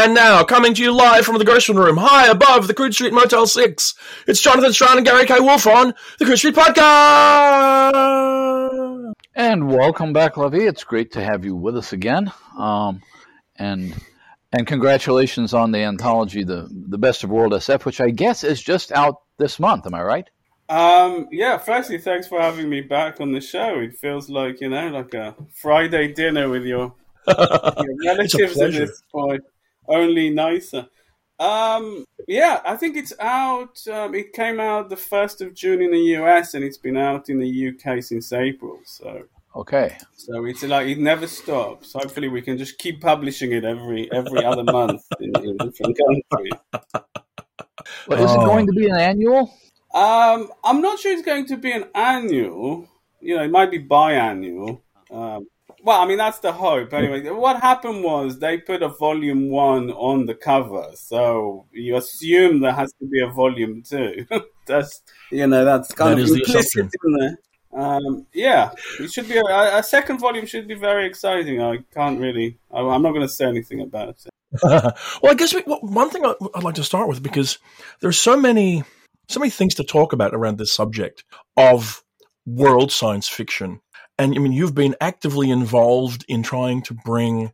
And now, coming to you live from the Gershwin Room, high above the Coode Street Motel 6, it's Jonathan Strahan and Gary K. Wolfe on the Coode Street Podcast! And welcome back, Lavie. It's great to have you with us again. Um, and and congratulations on the anthology, the the Best of World SF, which I guess is just out this month. Am I right? Um, yeah. Firstly, thanks for having me back on the show. It feels like you know, like a Friday dinner with your, your relatives at this point only nicer. Um, yeah, I think it's out. Um, it came out the first of June in the US, and it's been out in the UK since April. So okay, so it's like it never stops. Hopefully, we can just keep publishing it every every other month in, in different countries. Well, is oh. it going to be an annual? Um, I'm not sure it's going to be an annual. You know, it might be biannual. Um, well, I mean, that's the hope. Anyway, what happened was they put a volume one on the cover, so you assume there has to be a volume two. that's you know that's kind that of implicit in there. Um, yeah, it should be a, a, second volume. Should be very exciting. I can't really. I, am not going to say anything about it. well, I guess we, well, one thing I'd like to start with because there's so many so many things to talk about around this subject of world science fiction and I mean, you've been actively involved in trying to bring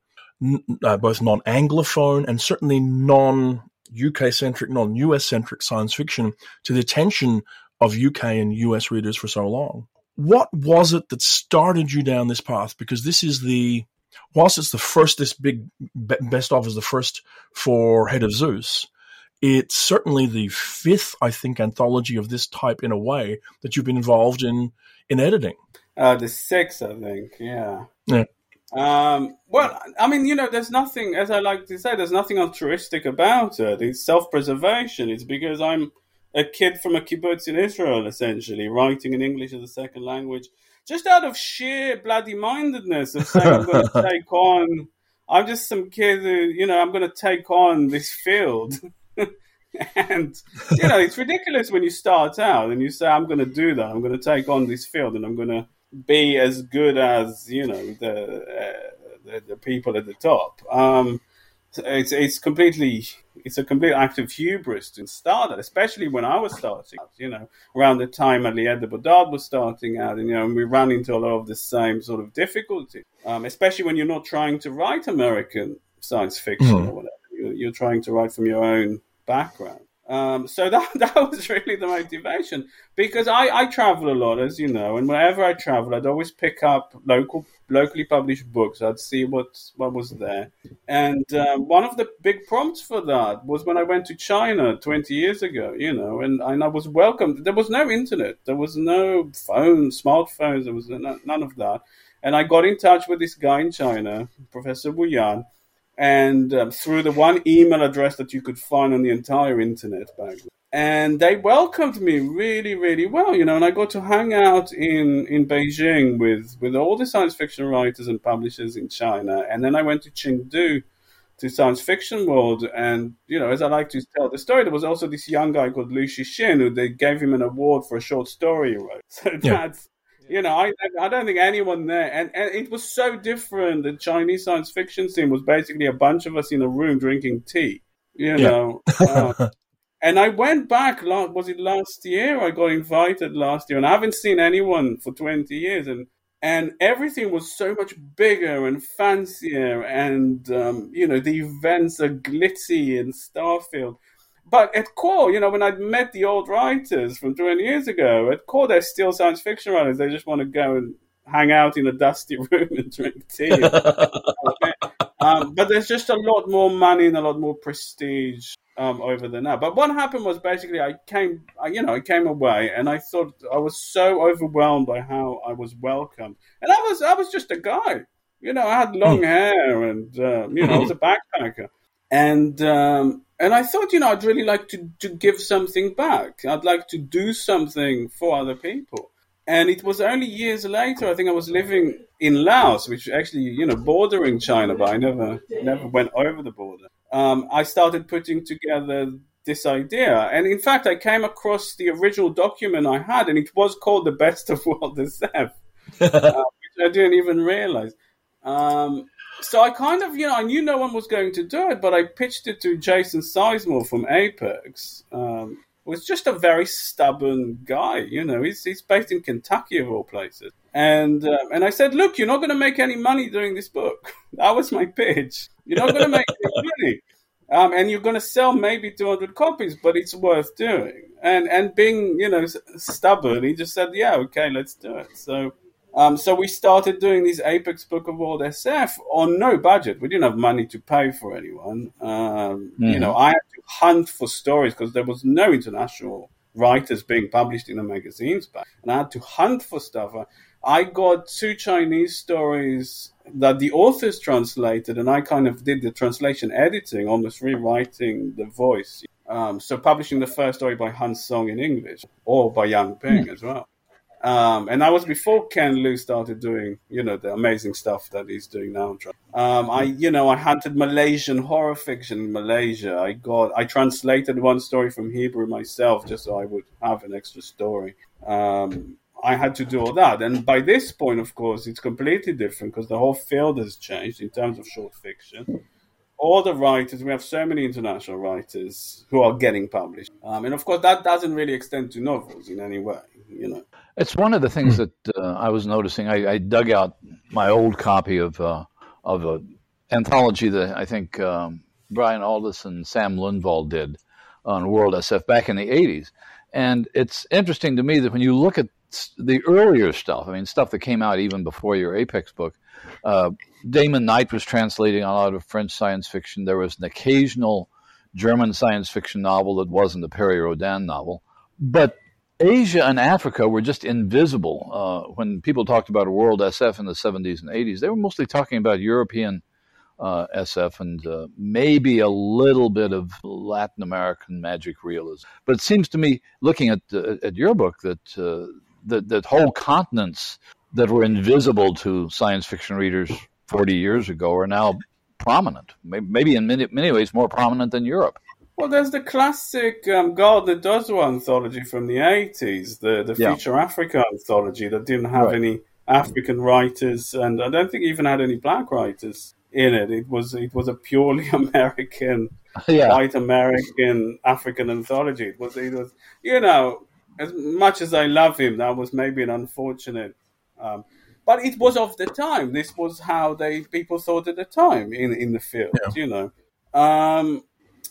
uh, both non Anglophone and certainly non UK centric, non US centric science fiction to the attention of UK and US readers for so long. What was it that started you down this path? Because this is the, whilst it's the first, this big best of is the first for Head of Zeus, it's certainly the fifth, I think, anthology of this type in a way that you've been involved in in editing. Uh, the six, I think. Yeah. Yeah. Um, well, I mean, you know, there's nothing, as I like to say, there's nothing altruistic about it. It's self-preservation. It's because I'm a kid from a kibbutz in Israel, essentially, writing in English as a second language, just out of sheer bloody mindedness of saying I'm going to take on. I'm just some kid who, you know, I'm going to take on this field. and you know it's ridiculous when you start out and you say i'm going to do that i'm going to take on this field and i'm going to be as good as you know the uh, the, the, people at the top. Um, it's it's completely it's a complete act of hubris to start it, especially when I was starting out. You know, around the time Aliette de Bodard was starting out, and you know, and we ran into a lot of the same sort of difficulty, um, especially when you're not trying to write American science fiction mm. or whatever. You're, you're trying to write from your own background. Um, so that that was really the motivation because I, I travel a lot, as you know, and whenever I travel, I'd always pick up local locally published books. I'd see what what was there, and um, one of the big prompts for that was when I went to China twenty years ago. You know, and, and I was welcomed. There was no internet, there was no phone, smartphones, there was none of that, and I got in touch with this guy in China, Professor Wu Yan and um, through the one email address that you could find on the entire internet back then. And they welcomed me really, really well, you know. And I got to hang out in, in Beijing with, with all the science fiction writers and publishers in China. And then I went to Chengdu to Science Fiction World. And, you know, as I like to tell the story, there was also this young guy called Liu Cixin who they gave him an award for a short story he wrote. So yeah. that's you know, I I don't think anyone there, and, and it was so different. The Chinese science fiction scene was basically a bunch of us in a room drinking tea. You know, uh, and I went back. Was it last year? I got invited last year, and I haven't seen anyone for twenty years, and and everything was so much bigger and fancier, and um, you know, the events are glitzy and Starfield. But at core, you know, when I met the old writers from 20 years ago, at core, they're still science fiction writers. They just want to go and hang out in a dusty room and drink tea. um, but there's just a lot more money and a lot more prestige um, over there now. But what happened was basically I came, I, you know, I came away and I thought I was so overwhelmed by how I was welcomed, and I was, I was just a guy, you know, I had long hmm. hair and um, you know, I was a backpacker, and um, and I thought, you know, I'd really like to, to give something back. I'd like to do something for other people. And it was only years later, I think I was living in Laos, which actually, you know, bordering China, but I never never went over the border. Um, I started putting together this idea. And in fact, I came across the original document I had, and it was called The Best of World SF, uh, which I didn't even realize. Um, so I kind of, you know, I knew no one was going to do it, but I pitched it to Jason Sizemore from Apex. Um, was just a very stubborn guy, you know. He's he's based in Kentucky of all places, and um, and I said, look, you're not going to make any money doing this book. that was my pitch. You're not going to make any money. Um, and you're going to sell maybe 200 copies, but it's worth doing. And and being you know stubborn, he just said, yeah, okay, let's do it. So um, so we started doing these Apex Book of World SF on no budget. We didn't have money to pay for anyone. Um, mm-hmm. You know, I had to hunt for stories because there was no international writers being published in the magazines back, and I had to hunt for stuff. I got two Chinese stories that the authors translated, and I kind of did the translation editing, almost rewriting the voice. Um, so publishing the first story by Han Song in English, or by Yang Ping mm. as well. Um, and that was before Ken Liu started doing, you know, the amazing stuff that he's doing now. Um, I, you know, I hunted Malaysian horror fiction in Malaysia. I got, I translated one story from Hebrew myself just so I would have an extra story. Um, I had to do all that. And by this point, of course, it's completely different because the whole field has changed in terms of short fiction. All the writers, we have so many international writers who are getting published. Um, and of course, that doesn't really extend to novels in any way, you know. It's one of the things hmm. that uh, I was noticing. I, I, dug out my old copy of uh, of an anthology that I think um, Brian Aldiss and Sam Lundwall did on World SF back in the '80s, and it's interesting to me that when you look at the earlier stuff, I mean, stuff that came out even before your Apex book, uh, Damon Knight was translating a lot of French science fiction. There was an occasional German science fiction novel that wasn't a Perry Rhodan novel, but Asia and Africa were just invisible. Uh, when people talked about world SF in the 70s and 80s, they were mostly talking about European uh, SF and uh, maybe a little bit of Latin American magic realism. But it seems to me, looking at at your book, that, uh, that that whole continents that were invisible to science fiction readers 40 years ago are now prominent. Maybe in many, many ways more prominent than Europe. Well, there's the classic um, Gardner Dozois anthology from the 80s, the, the yeah. Feature Africa anthology that didn't have right. any African writers, and I don't think even had any black writers in it. It was it was a purely American, yeah. white American African anthology. It was it was you know as much as I love him, that was maybe an unfortunate. Um, but it was of the time. This was how they people thought at the time in in the field. Yeah. You know. Um,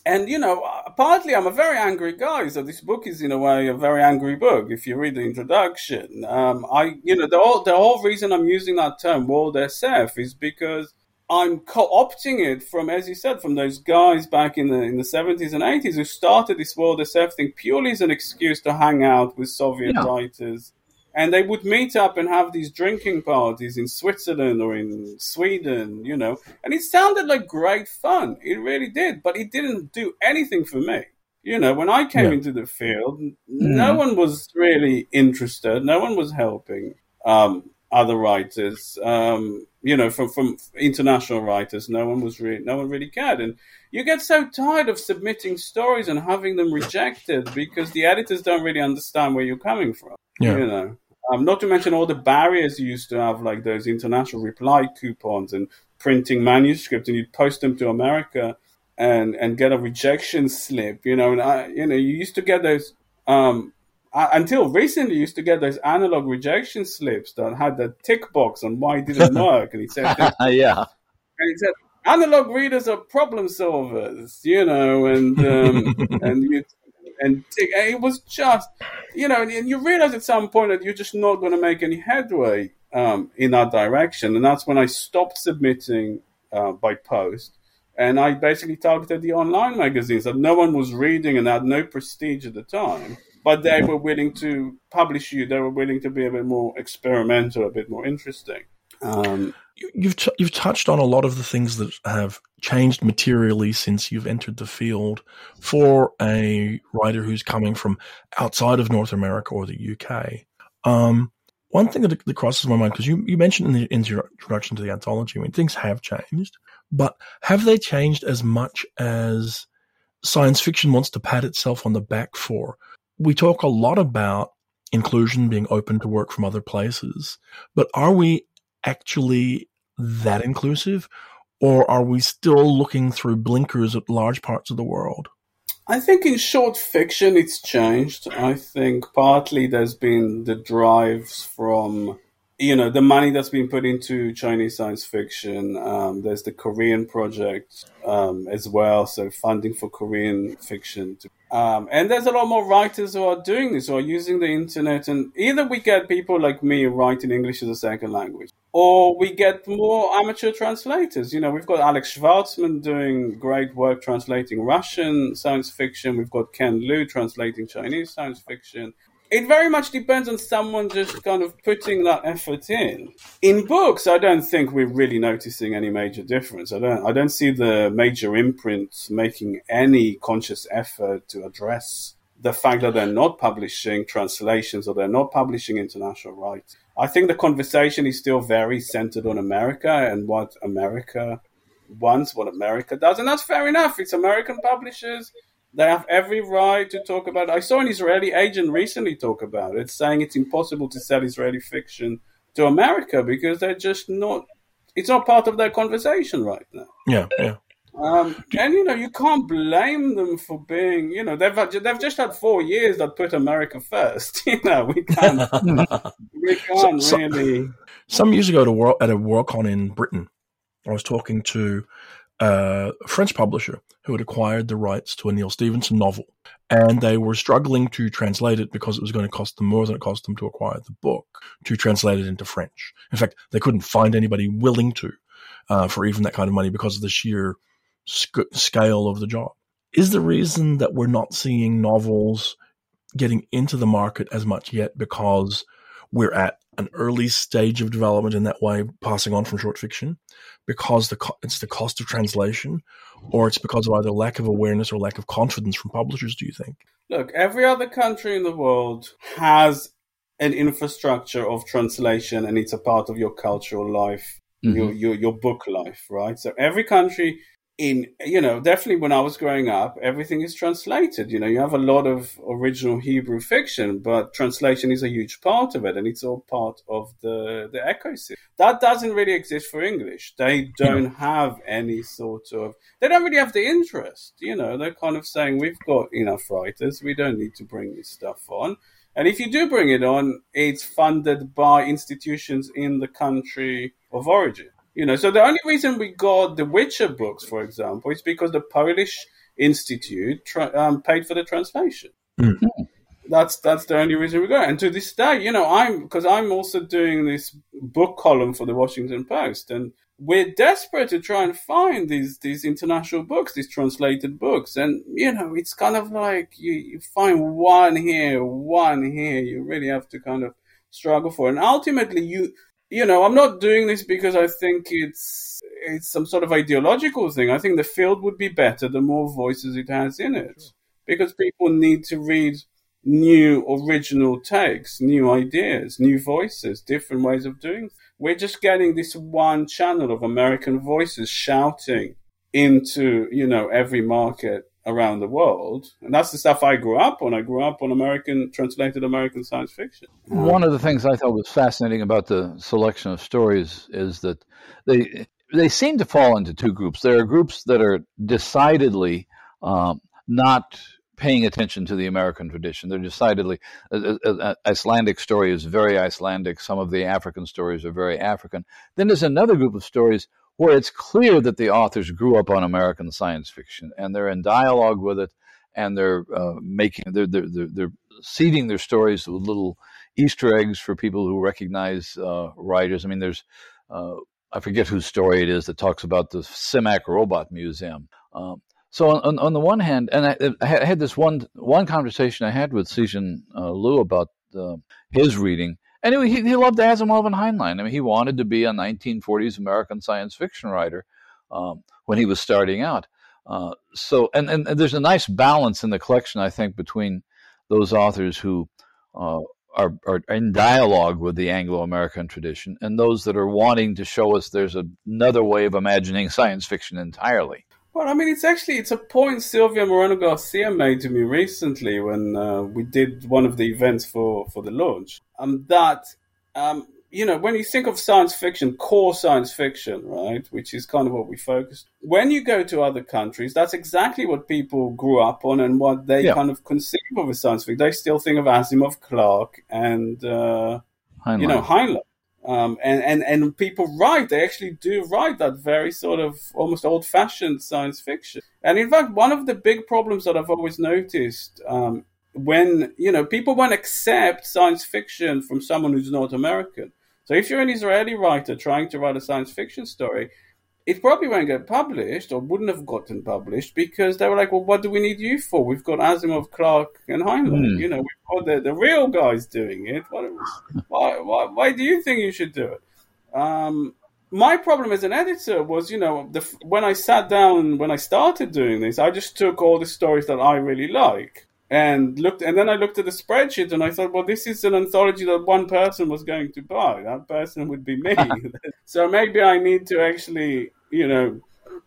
and you know, partly I'm a very angry guy, so this book is in a way a very angry book. If you read the introduction, um, I, you know, the whole the whole reason I'm using that term world SF is because I'm co-opting it from, as you said, from those guys back in the in the 70s and 80s who started this world SF thing purely as an excuse to hang out with Soviet yeah. writers and they would meet up and have these drinking parties in Switzerland or in Sweden, you know. And it sounded like great fun. It really did, but it didn't do anything for me. You know, when I came yeah. into the field, mm. no one was really interested. No one was helping um, other writers. Um, you know, from from international writers, no one was really, no one really cared. And you get so tired of submitting stories and having them rejected because the editors don't really understand where you're coming from. Yeah. You know. Um, not to mention all the barriers you used to have, like those international reply coupons and printing manuscripts, and you'd post them to America and and get a rejection slip. You know, and I, you know, you used to get those. Um, I, until recently, you used to get those analog rejection slips that had the tick box on why it didn't work, and he said, "Yeah," and he said, "Analog readers are problem solvers," you know, and um, and you and it was just, you know, and you realize at some point that you're just not going to make any headway um, in that direction, and that's when I stopped submitting uh, by post, and I basically targeted the online magazines that no one was reading and had no prestige at the time, but they were willing to publish you. They were willing to be a bit more experimental, a bit more interesting. Um, you've t- you've touched on a lot of the things that have changed materially since you've entered the field for a writer who's coming from outside of North America or the UK. Um, one thing that, that, crosses my mind because you, you mentioned in the introduction to the anthology, I mean things have changed, but have they changed as much as science fiction wants to pat itself on the back for? We talk a lot about inclusion being open to work from other places, but are we actually that inclusive? or are we still looking through blinkers at large parts of the world? I think in short fiction it's changed. I think partly there's been the drives from you know the money that's been put into Chinese science fiction. Um, there's the Korean project um, as well, so funding for Korean fiction. To, um, and there's a lot more writers who are doing this, who are using the internet. And either we get people like me writing English as a second language, or we get more amateur translators. You know, we've got Alex Shvartsman doing great work translating Russian science fiction. We've got Ken Liu translating Chinese science fiction it very much depends on someone just kind of putting that effort in. In books, I don't think we're really noticing any major difference. I don't. I don't see the major imprints making any conscious effort to address the fact that they're not publishing translations or they're not publishing international rights. I think the conversation is still very centered on America and what America wants, what America does, and that's fair enough. It's American publishers they have every right to talk about it. I saw an Israeli agent recently talk about it, saying it's impossible to sell Israeli fiction to America because they're just not. It's not part of their conversation right now. Yeah, yeah. Um, and you know you can't blame them for being. You know they've they've just had four years that put America first. you know we can't we can't so, really. Some years ago, at a, world, at a Worldcon in Britain, I was talking to a French publisher who had acquired the rights to a Neal Stephenson novel. And they were struggling to translate it because it was going to cost them more than it cost them to acquire the book, to translate it into French. In fact, they couldn't find anybody willing to uh, for even that kind of money because of the sheer sc- scale of the job. Is the reason that we're not seeing novels getting into the market as much yet because we're at an early stage of development in that way, passing on from short fiction, because the co- it's the cost of translation, or it's because of either lack of awareness or lack of confidence from publishers? Do you think? Look, every other country in the world has an infrastructure of translation, and it's a part of your cultural life, mm-hmm. your, your your book life, right? So every country in you know definitely when i was growing up everything is translated. You know you have a lot of original hebrew fiction but translation is a huge part of it and it's all part of the the ecosystem. That doesn't really exist for english. They don't have any sort of they don't really have the interest you know. They're kind of saying we've got enough writers. We don't need to bring this stuff on. And if you do bring it on it's funded by institutions in the country of origin you know, so the only reason we got the Witcher books, for example, is because the Polish Institute tra- um, paid for the translation. Mm. That's that's the only reason we got. It. And to this day, you know, I'm because I'm also doing this book column for the Washington Post, and we're desperate to try and find these these international books, these translated books. And you know, it's kind of like you, you find one here, one here. You really have to kind of struggle for, it. and ultimately, you you know, I'm not doing this because I think it's it's some sort of ideological thing. I think the field would be better the more voices it has in it, because people need to read new original takes, new ideas, new voices, different ways of doing. We're just getting this one channel of American voices shouting into you know every market around the world. And that's the stuff I grew up on. I grew up on American, translated American science fiction. One of the things I thought was fascinating about the selection of stories is that they they seem to fall into two groups. There are groups that are decidedly um, not paying attention to the American tradition. They're decidedly uh, uh, Icelandic story is very Icelandic. Some of the African stories are very African. Then there's another group of stories where it's clear that the authors grew up on American science fiction and they're in dialogue with it and they're uh, making they're, they're, they're, they're, seeding their stories with little Easter eggs for people who recognize uh, writers. I mean, there's uh, I forget whose story it is that talks about the Simak Robot Museum. Um, so on, on, the one hand, and I, I, had this one one conversation I had with Cixin uh, Liu about uh, his reading, Anyway, he, he loved Asimov and Heinlein. I mean, he wanted to be a 1940s American science fiction writer um, when he was starting out. Uh, so, and, and, and, there's a nice balance in the collection, I think, between those authors who uh, are, are in dialogue with the Anglo-American tradition and those that are wanting to show us there's another way of imagining science fiction entirely. Well, I mean, it's actually it's a point Silvia Moreno Garcia made to me recently when uh, we did one of the events for for the launch. Um, that um, you know, when you think of science fiction, core science fiction, right, which is kind of what we focus. When you go to other countries, that's exactly what people grew up on and what they yeah. kind of conceive of as science fiction. They still think of Asimov, Clarke, and uh, you know Heinlein. Um, and, and, and people write, they actually do write that very sort of almost old fashioned science fiction. And in fact, one of the big problems that I've always noticed um, when, you know, people won't accept science fiction from someone who's not American. So if you're an Israeli writer trying to write a science fiction story, it probably won't get published or wouldn't have gotten published because they were like, well, what do we need you for? We've got Asimov, Clarke, and Heinlein. Mm. You know, we've got the, the real guys doing it. What, why, why, why do you think you should do it? Um, my problem as an editor was, you know, the, when I sat down, when I started doing this, I just took all the stories that I really like and looked and then I looked at the spreadsheet and I thought, well, this is an anthology that one person was going to buy. That person would be me. so maybe I need to actually, you know,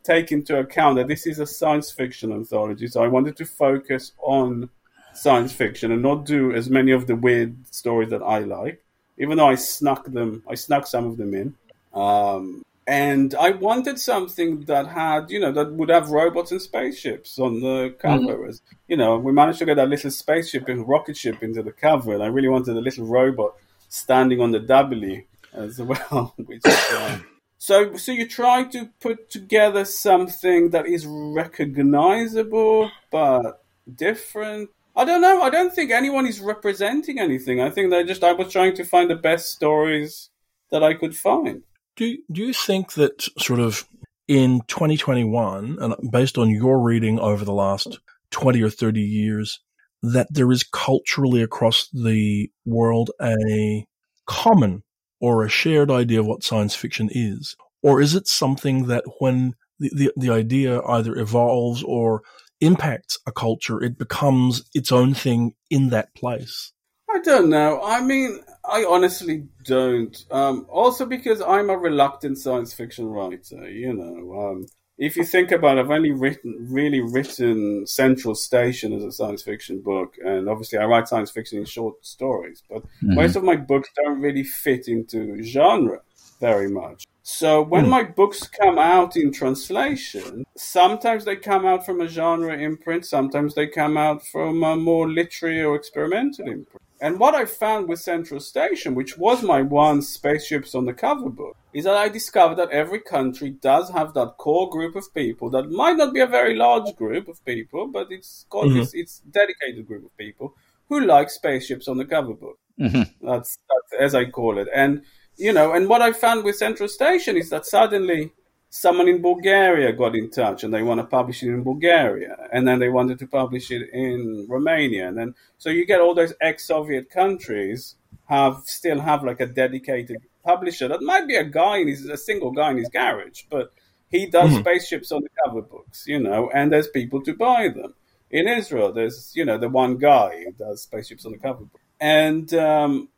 take into account that this is a science fiction anthology. So I wanted to focus on science fiction and not do as many of the weird stories that I like, even though I snuck them. I snuck some of them in. Um, and I wanted something that had, you know, that would have robots and spaceships on the cover. Mm-hmm. You know, we managed to get that little spaceship and rocket ship into the cover, and I really wanted a little robot standing on the W as well. Which uh, so, so you try to put together something that is recognizable but different. I don't know. I don't think anyone is representing anything. I think they just. I was trying to find the best stories that I could find. Do do you think that sort of in 2021, and based on your reading over the last 20 or 30 years, that there is culturally across the world a common or a shared idea of what science fiction is? Or is it something that when the, the, the idea either evolves or impacts a culture, it becomes its own thing in that place? I don't know. I mean, I honestly don't. Um, also, because I'm a reluctant science fiction writer, you know. Um, if you think about it, I've only written, really written Central Station as a science fiction book, and obviously I write science fiction in short stories, but mm-hmm. most of my books don't really fit into genre very much. So when mm. my books come out in translation, sometimes they come out from a genre imprint, sometimes they come out from a more literary or experimental imprint. And what I found with Central Station, which was my one spaceships on the cover book, is that I discovered that every country does have that core group of people that might not be a very large group of people, but it's got mm-hmm. this it's dedicated group of people who like spaceships on the cover book. Mm-hmm. That's, that's as I call it. And you know, and what I found with Central Station is that suddenly someone in Bulgaria got in touch and they want to publish it in Bulgaria, and then they wanted to publish it in Romania, and then so you get all those ex-Soviet countries have still have like a dedicated publisher that might be a guy in his a single guy in his garage, but he does mm-hmm. spaceships on the cover books, you know, and there's people to buy them. In Israel, there's you know the one guy who does spaceships on the cover book, and um,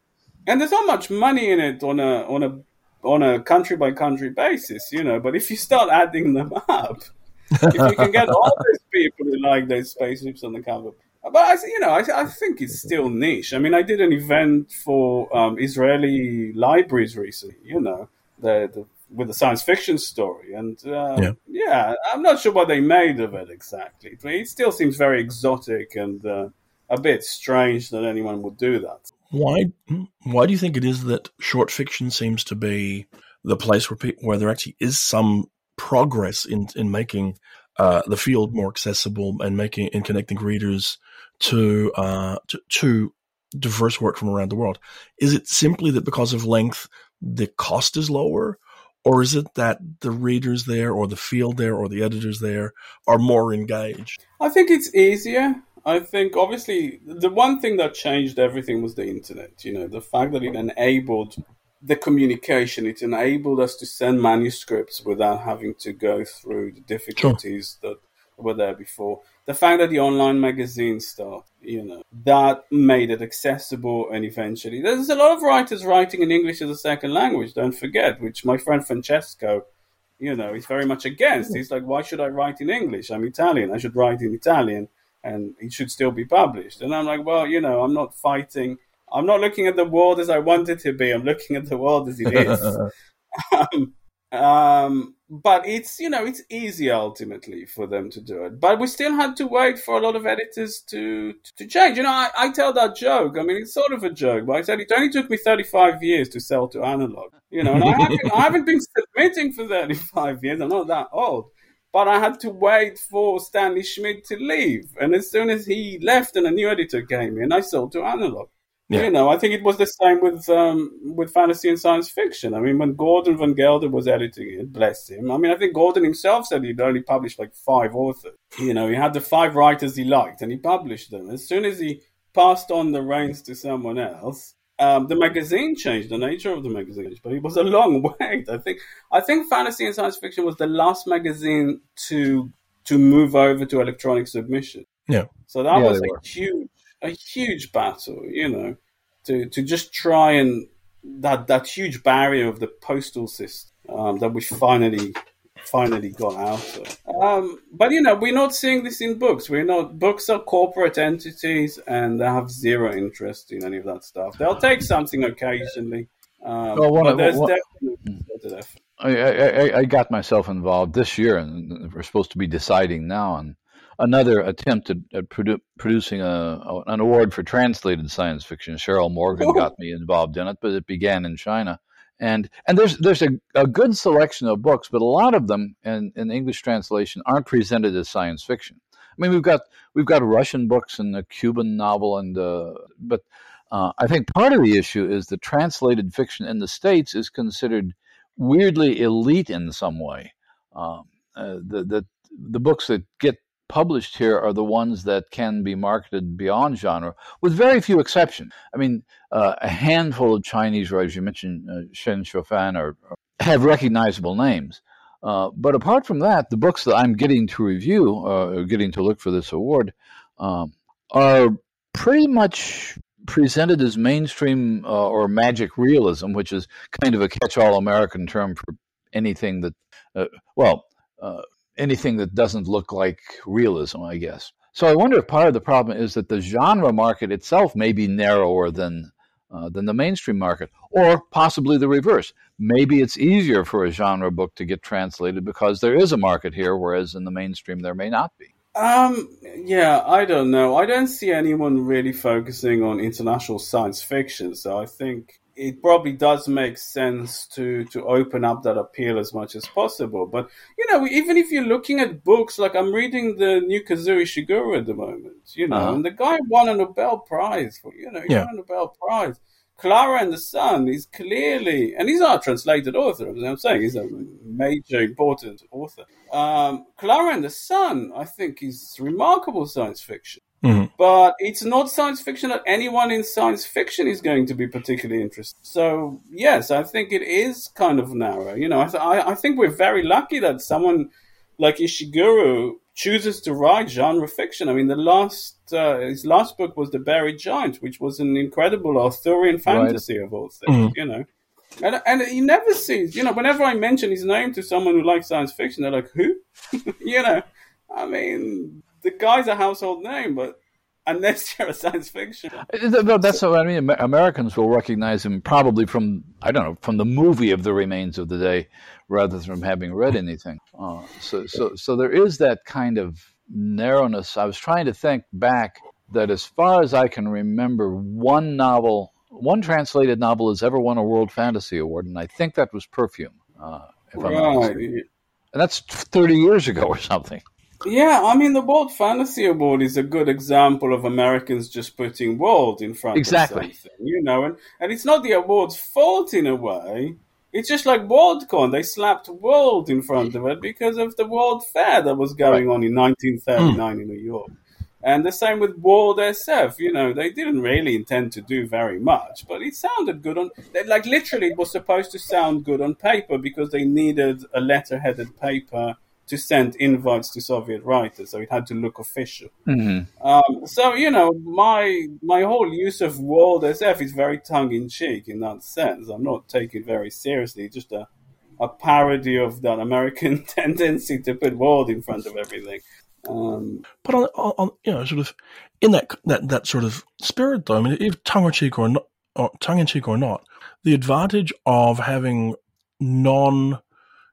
and there's not much money in it on a on a on a country by country basis, you know. But if you start adding them up, if you can get all those people who like those spaceships on the cover, but I, you know, I, I think it's still niche. I mean, I did an event for um, Israeli libraries recently, you know, the, the with a science fiction story, and uh, yeah. yeah. I'm not sure what they made of it exactly. But it still seems very exotic and uh, a bit strange that anyone would do that. Why? Why do you think it is that short fiction seems to be the place where people, where there actually is some progress in in making uh, the field more accessible and making and connecting readers to, uh, to to diverse work from around the world? Is it simply that because of length, the cost is lower, or is it that the readers there, or the field there, or the editors there are more engaged? I think it's easier. I think obviously the one thing that changed everything was the internet. You know, the fact that it enabled the communication, it enabled us to send manuscripts without having to go through the difficulties sure. that were there before. The fact that the online magazine started, you know, that made it accessible and eventually there's a lot of writers writing in English as a second language, don't forget, which my friend Francesco, you know, is very much against. Hmm. He's like, why should I write in English? I'm Italian. I should write in Italian and it should still be published. And I'm like, well, you know, I'm not fighting. I'm not looking at the world as I want it to be. I'm looking at the world as it is. um, um, but it's you know it's easy ultimately for them to do it. But we still had to wait for a lot of editors to to change. You know, I, I tell that joke. I mean, it's sort of a joke, but I said it only took me 35 years to sell to analog. You know, and I haven't, I haven't been submitting for 35 years. I'm not that old. But I had to wait for Stanley Schmidt to leave. And as soon as he left and a new editor came in, I sold to analog. Yeah. You know, I think it was the same with um, with fantasy and science fiction. I mean, when Gordon Van Gelder was editing it, bless him. I mean, I think Gordon himself said he'd only published like five authors. You know, he had the five writers he liked, and he published them. As soon as he passed on the reins to someone else, um, the magazine changed, the nature of the magazine, but it was a long wait. I think I think fantasy and science fiction was the last magazine to to move over to electronic submission. Yeah. So that yeah, was a huge a huge battle, you know, to to just try and that that huge barrier of the postal system um, that we finally finally got out of. Um, but you know, we're not seeing this in books. We're not books are corporate entities, and they have zero interest in any of that stuff. They'll take something occasionally. Um, well, one, but there's one, definitely I, I, I, got myself involved this year, and we're supposed to be deciding now on another attempt at, at produ- producing a, an award for translated science fiction. Cheryl Morgan got me involved in it, but it began in China. And and there's there's a, a good selection of books, but a lot of them in, in English translation aren't presented as science fiction. I mean, we've got we've got Russian books and a Cuban novel, and uh, but uh, I think part of the issue is that translated fiction in the states is considered weirdly elite in some way. Um, uh, the, the the books that get published here are the ones that can be marketed beyond genre, with very few exceptions. I mean, uh, a handful of Chinese writers, you mentioned uh, Chen Qiufan, are, have recognizable names. Uh, but apart from that, the books that I'm getting to review, uh, or getting to look for this award, um, are pretty much presented as mainstream uh, or magic realism, which is kind of a catch-all American term for anything that, uh, well, uh, anything that doesn't look like realism, I guess. So I wonder if part of the problem is that the genre market itself may be narrower than uh, than the mainstream market, or possibly the reverse. Maybe it's easier for a genre book to get translated because there is a market here, whereas in the mainstream there may not be. Um, yeah, I don't know. I don't see anyone really focusing on international science fiction, so I think it probably does make sense to to open up that appeal as much as possible. But you know, even if you're looking at books, like I'm reading the new Kazuo Ishiguro at the moment, you know, uh-huh. and the guy won a Nobel Prize for you know, he yeah. won a Nobel Prize. Clara and the Sun is clearly, and he's not a translated author. As I'm saying, he's a major, important author. Um, Clara and the Sun, I think, is remarkable science fiction. Mm-hmm. But it's not science fiction that anyone in science fiction is going to be particularly interested. So yes, I think it is kind of narrow. You know, I, th- I, I think we're very lucky that someone like Ishiguro chooses to write genre fiction. I mean, the last uh, his last book was The Buried Giant, which was an incredible Arthurian fantasy right. of all things. Mm-hmm. You know. And, and he never sees, you know, whenever I mention his name to someone who likes science fiction, they're like, who? you know, I mean, the guy's a household name, but unless you're a science fiction. That's what I mean. Americans will recognize him probably from I don't know from the movie of the remains of the day, rather than from having read anything. Uh, so, so, so there is that kind of narrowness. I was trying to think back that, as far as I can remember, one novel, one translated novel, has ever won a World Fantasy Award, and I think that was Perfume. Uh, if right. I'm not and that's 30 years ago or something. Yeah, I mean, the World Fantasy Award is a good example of Americans just putting world in front exactly. of something, you know, and, and it's not the award's fault in a way. It's just like WorldCon. They slapped world in front of it because of the World Fair that was going right. on in 1939 mm. in New York. And the same with World SF. You know, they didn't really intend to do very much, but it sounded good on. Like literally, it was supposed to sound good on paper because they needed a letter-headed paper to send invites to Soviet writers, so it had to look official. Mm-hmm. Um, so you know, my my whole use of World SF is very tongue in cheek in that sense. I'm not taking it very seriously. Just a a parody of that American tendency to put world in front of everything. Um, But on, on, on you know, sort of in that that that sort of spirit, though, I mean, if tongue in cheek or not, or tongue in cheek or not, the advantage of having non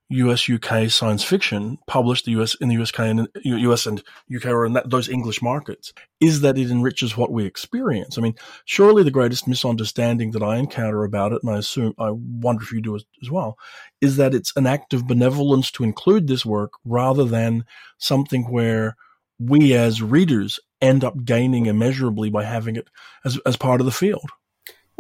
US UK science fiction published the US in the UK and uh, US and UK or in that, those English markets is that it enriches what we experience. I mean, surely the greatest misunderstanding that I encounter about it, and I assume I wonder if you do as well, is that it's an act of benevolence to include this work rather than something where we as readers end up gaining immeasurably by having it as as part of the field.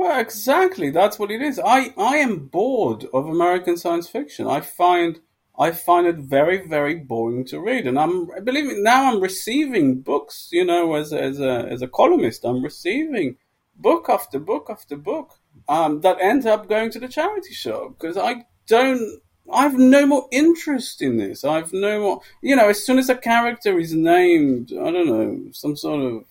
Well, exactly. That's what it is. I, I am bored of American science fiction. I find I find it very very boring to read, and I'm believe me now I'm receiving books. You know, as as a as a columnist, I'm receiving book after book after book um, that end up going to the charity shop because I don't. I've no more interest in this. I've no more. You know, as soon as a character is named, I don't know, some sort of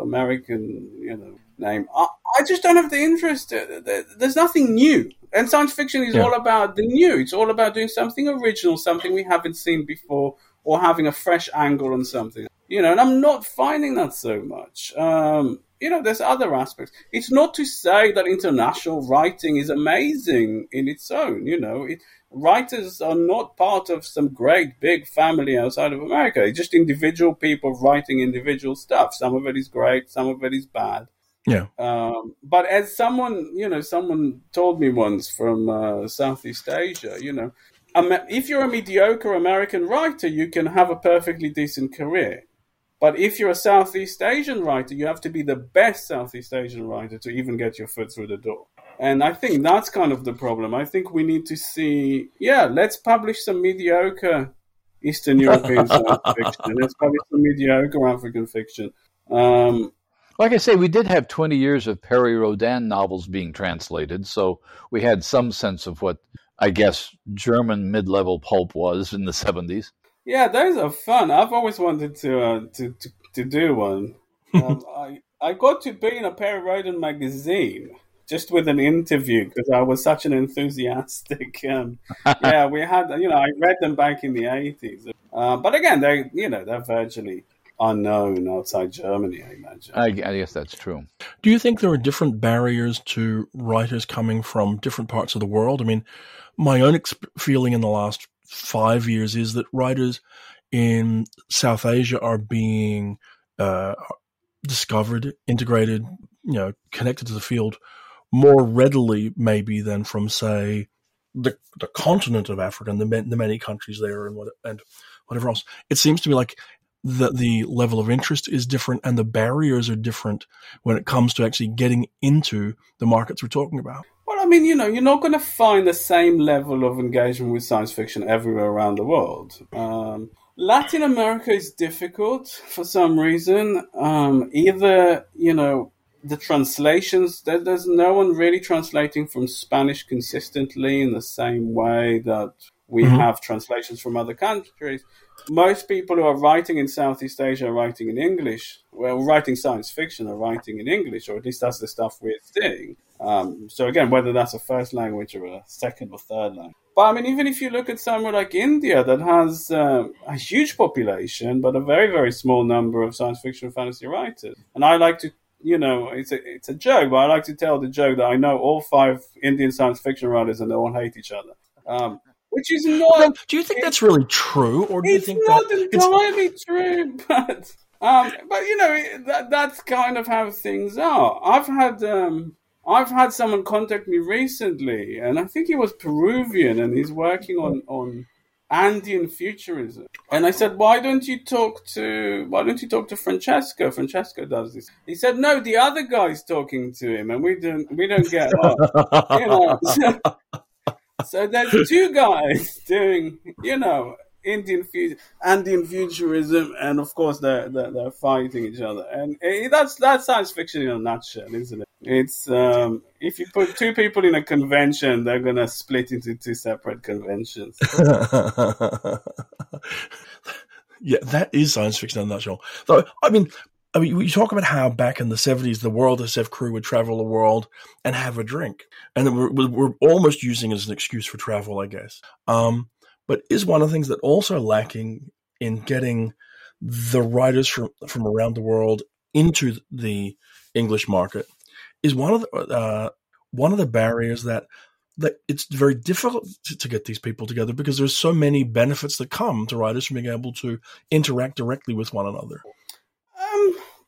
American, you know, name. I, I just don't have the interest. There's nothing new. And science fiction is Yeah. all about the new. It's all about doing something original, something we haven't seen before, or having a fresh angle on something. You know, and I'm not finding that so much. Um, you know, there's other aspects. It's not to say that international writing is amazing in its own. You know, it, writers are not part of some great big family outside of America. It's just individual people writing individual stuff. Some of it is great, some of it is bad. Yeah. Um, but as someone, you know, someone told me once from uh, Southeast Asia, you know, if you're a mediocre American writer, you can have a perfectly decent career. But if you're a Southeast Asian writer, you have to be the best Southeast Asian writer to even get your foot through the door. And I think that's kind of the problem. I think we need to see, yeah, let's publish some mediocre Eastern European fiction. Let's publish some mediocre African fiction. Um, Like I say, we did have 20 years of Perry Rhodan novels being translated, so we had some sense of what I guess German mid level pulp was in the 70s. Yeah, those are fun. I've always wanted to uh, to, to to do one. Um, I I got to be in a Perry Rhodan magazine just with an interview because I was such an enthusiastic. Um, yeah, we had you know I read them back in the eighties, uh, but again they you know they're virtually unknown outside Germany. I imagine. I, I guess that's true. Do you think there are different barriers to writers coming from different parts of the world? I mean, my own exp- feeling in the last five years is that writers in South Asia are being uh, discovered, integrated, you know, connected to the field more readily, maybe, than from, say, the the continent of Africa and the, the many countries there and what and whatever else. It seems to me like the the level of interest is different and the barriers are different when it comes to actually getting into the markets we're talking about. Well, I mean, you know, you're not going to find the same level of engagement with science fiction everywhere around the world. Um, Latin America is difficult for some reason. Um, either, you know, the translations, there, there's no one really translating from Spanish consistently in the same way that we Mhm. have translations from other countries. Most people who are writing in Southeast Asia are writing in English. Well, writing science fiction are writing in English, or at least that's the stuff we're seeing. Um, so again, whether that's a first language or a second or third language. But I mean, even if you look at somewhere like India that has uh, a huge population, but a very, very small number of science fiction and fantasy writers. And I like to, you know, it's a, it's a joke, but I like to tell the joke that I know all five Indian science fiction writers and they all hate each other. Um, which is not do you think that's really true, or do you think not that it's entirely true, but um, but you know that that's kind of how things are. I've had um, I've had someone contact me recently, and I think he was Peruvian, and he's working on on Andean futurism. And I said, why don't you talk to why don't you talk to Francesco? Francesco does this. He said, no, the other guy's talking to him, and we don't we don't get on. you know. So, there's two guys doing, you know, Indian fu- Andean futurism, and of course they're, they're they're fighting each other, and eh, that's that's science fiction in a nutshell, isn't it? It's um, if you put two people in a convention, they're gonna split into two separate conventions. yeah, that is science fiction in a nutshell. Though, I mean, I mean, you talk about how back in the seventies, the World SF crew would travel the world and have a drink, and we're, we're almost using it as an excuse for travel, I guess. Um, but is one of the things that also lacking in getting the writers from from around the world into the English market is one of the uh, one of the barriers that that it's very difficult to, get these people together because there's so many benefits that come to writers from being able to interact directly with one another.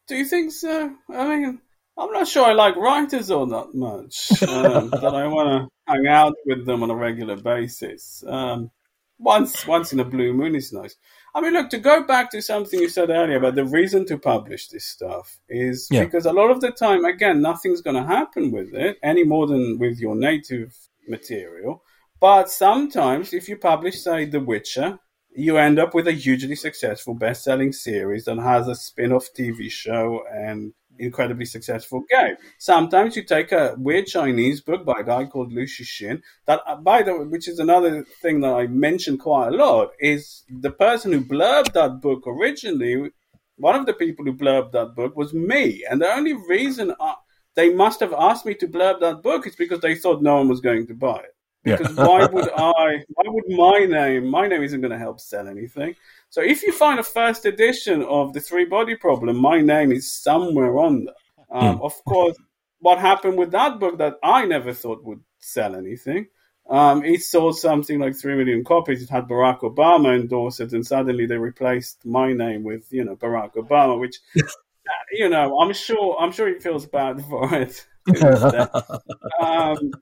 Do you think so? I mean, I'm not sure I like writers all that much um, that I want to hang out with them on a regular basis. Um, once, once in a blue moon is nice. I mean, look, to go back to something you said earlier about the reason to publish this stuff is yeah. because a lot of the time, again, nothing's going to happen with it any more than with your native material. But sometimes, if you publish, say, The Witcher, you end up with a hugely successful best selling series that has a spin off TV show and incredibly successful game. Sometimes you take a weird Chinese book by a guy called Liu Cixin, that, uh, by the way, which is another thing that I mention quite a lot, is the person who blurbed that book originally, one of the people who blurbed that book was me. And the only reason I, they must have asked me to blurb that book is because they thought no one was going to buy it. Because yeah. why would I? Why would my name? My name isn't going to help sell anything. So if you find a first edition of the Three Body Problem, my name is somewhere on there. Um, mm. Of course, what happened with that book that I never thought would sell anything. Um, it sold something like three million copies. It had Barack Obama endorse it, and suddenly they replaced my name with you know Barack Obama, which you know I'm sure I'm sure he feels bad for it. um,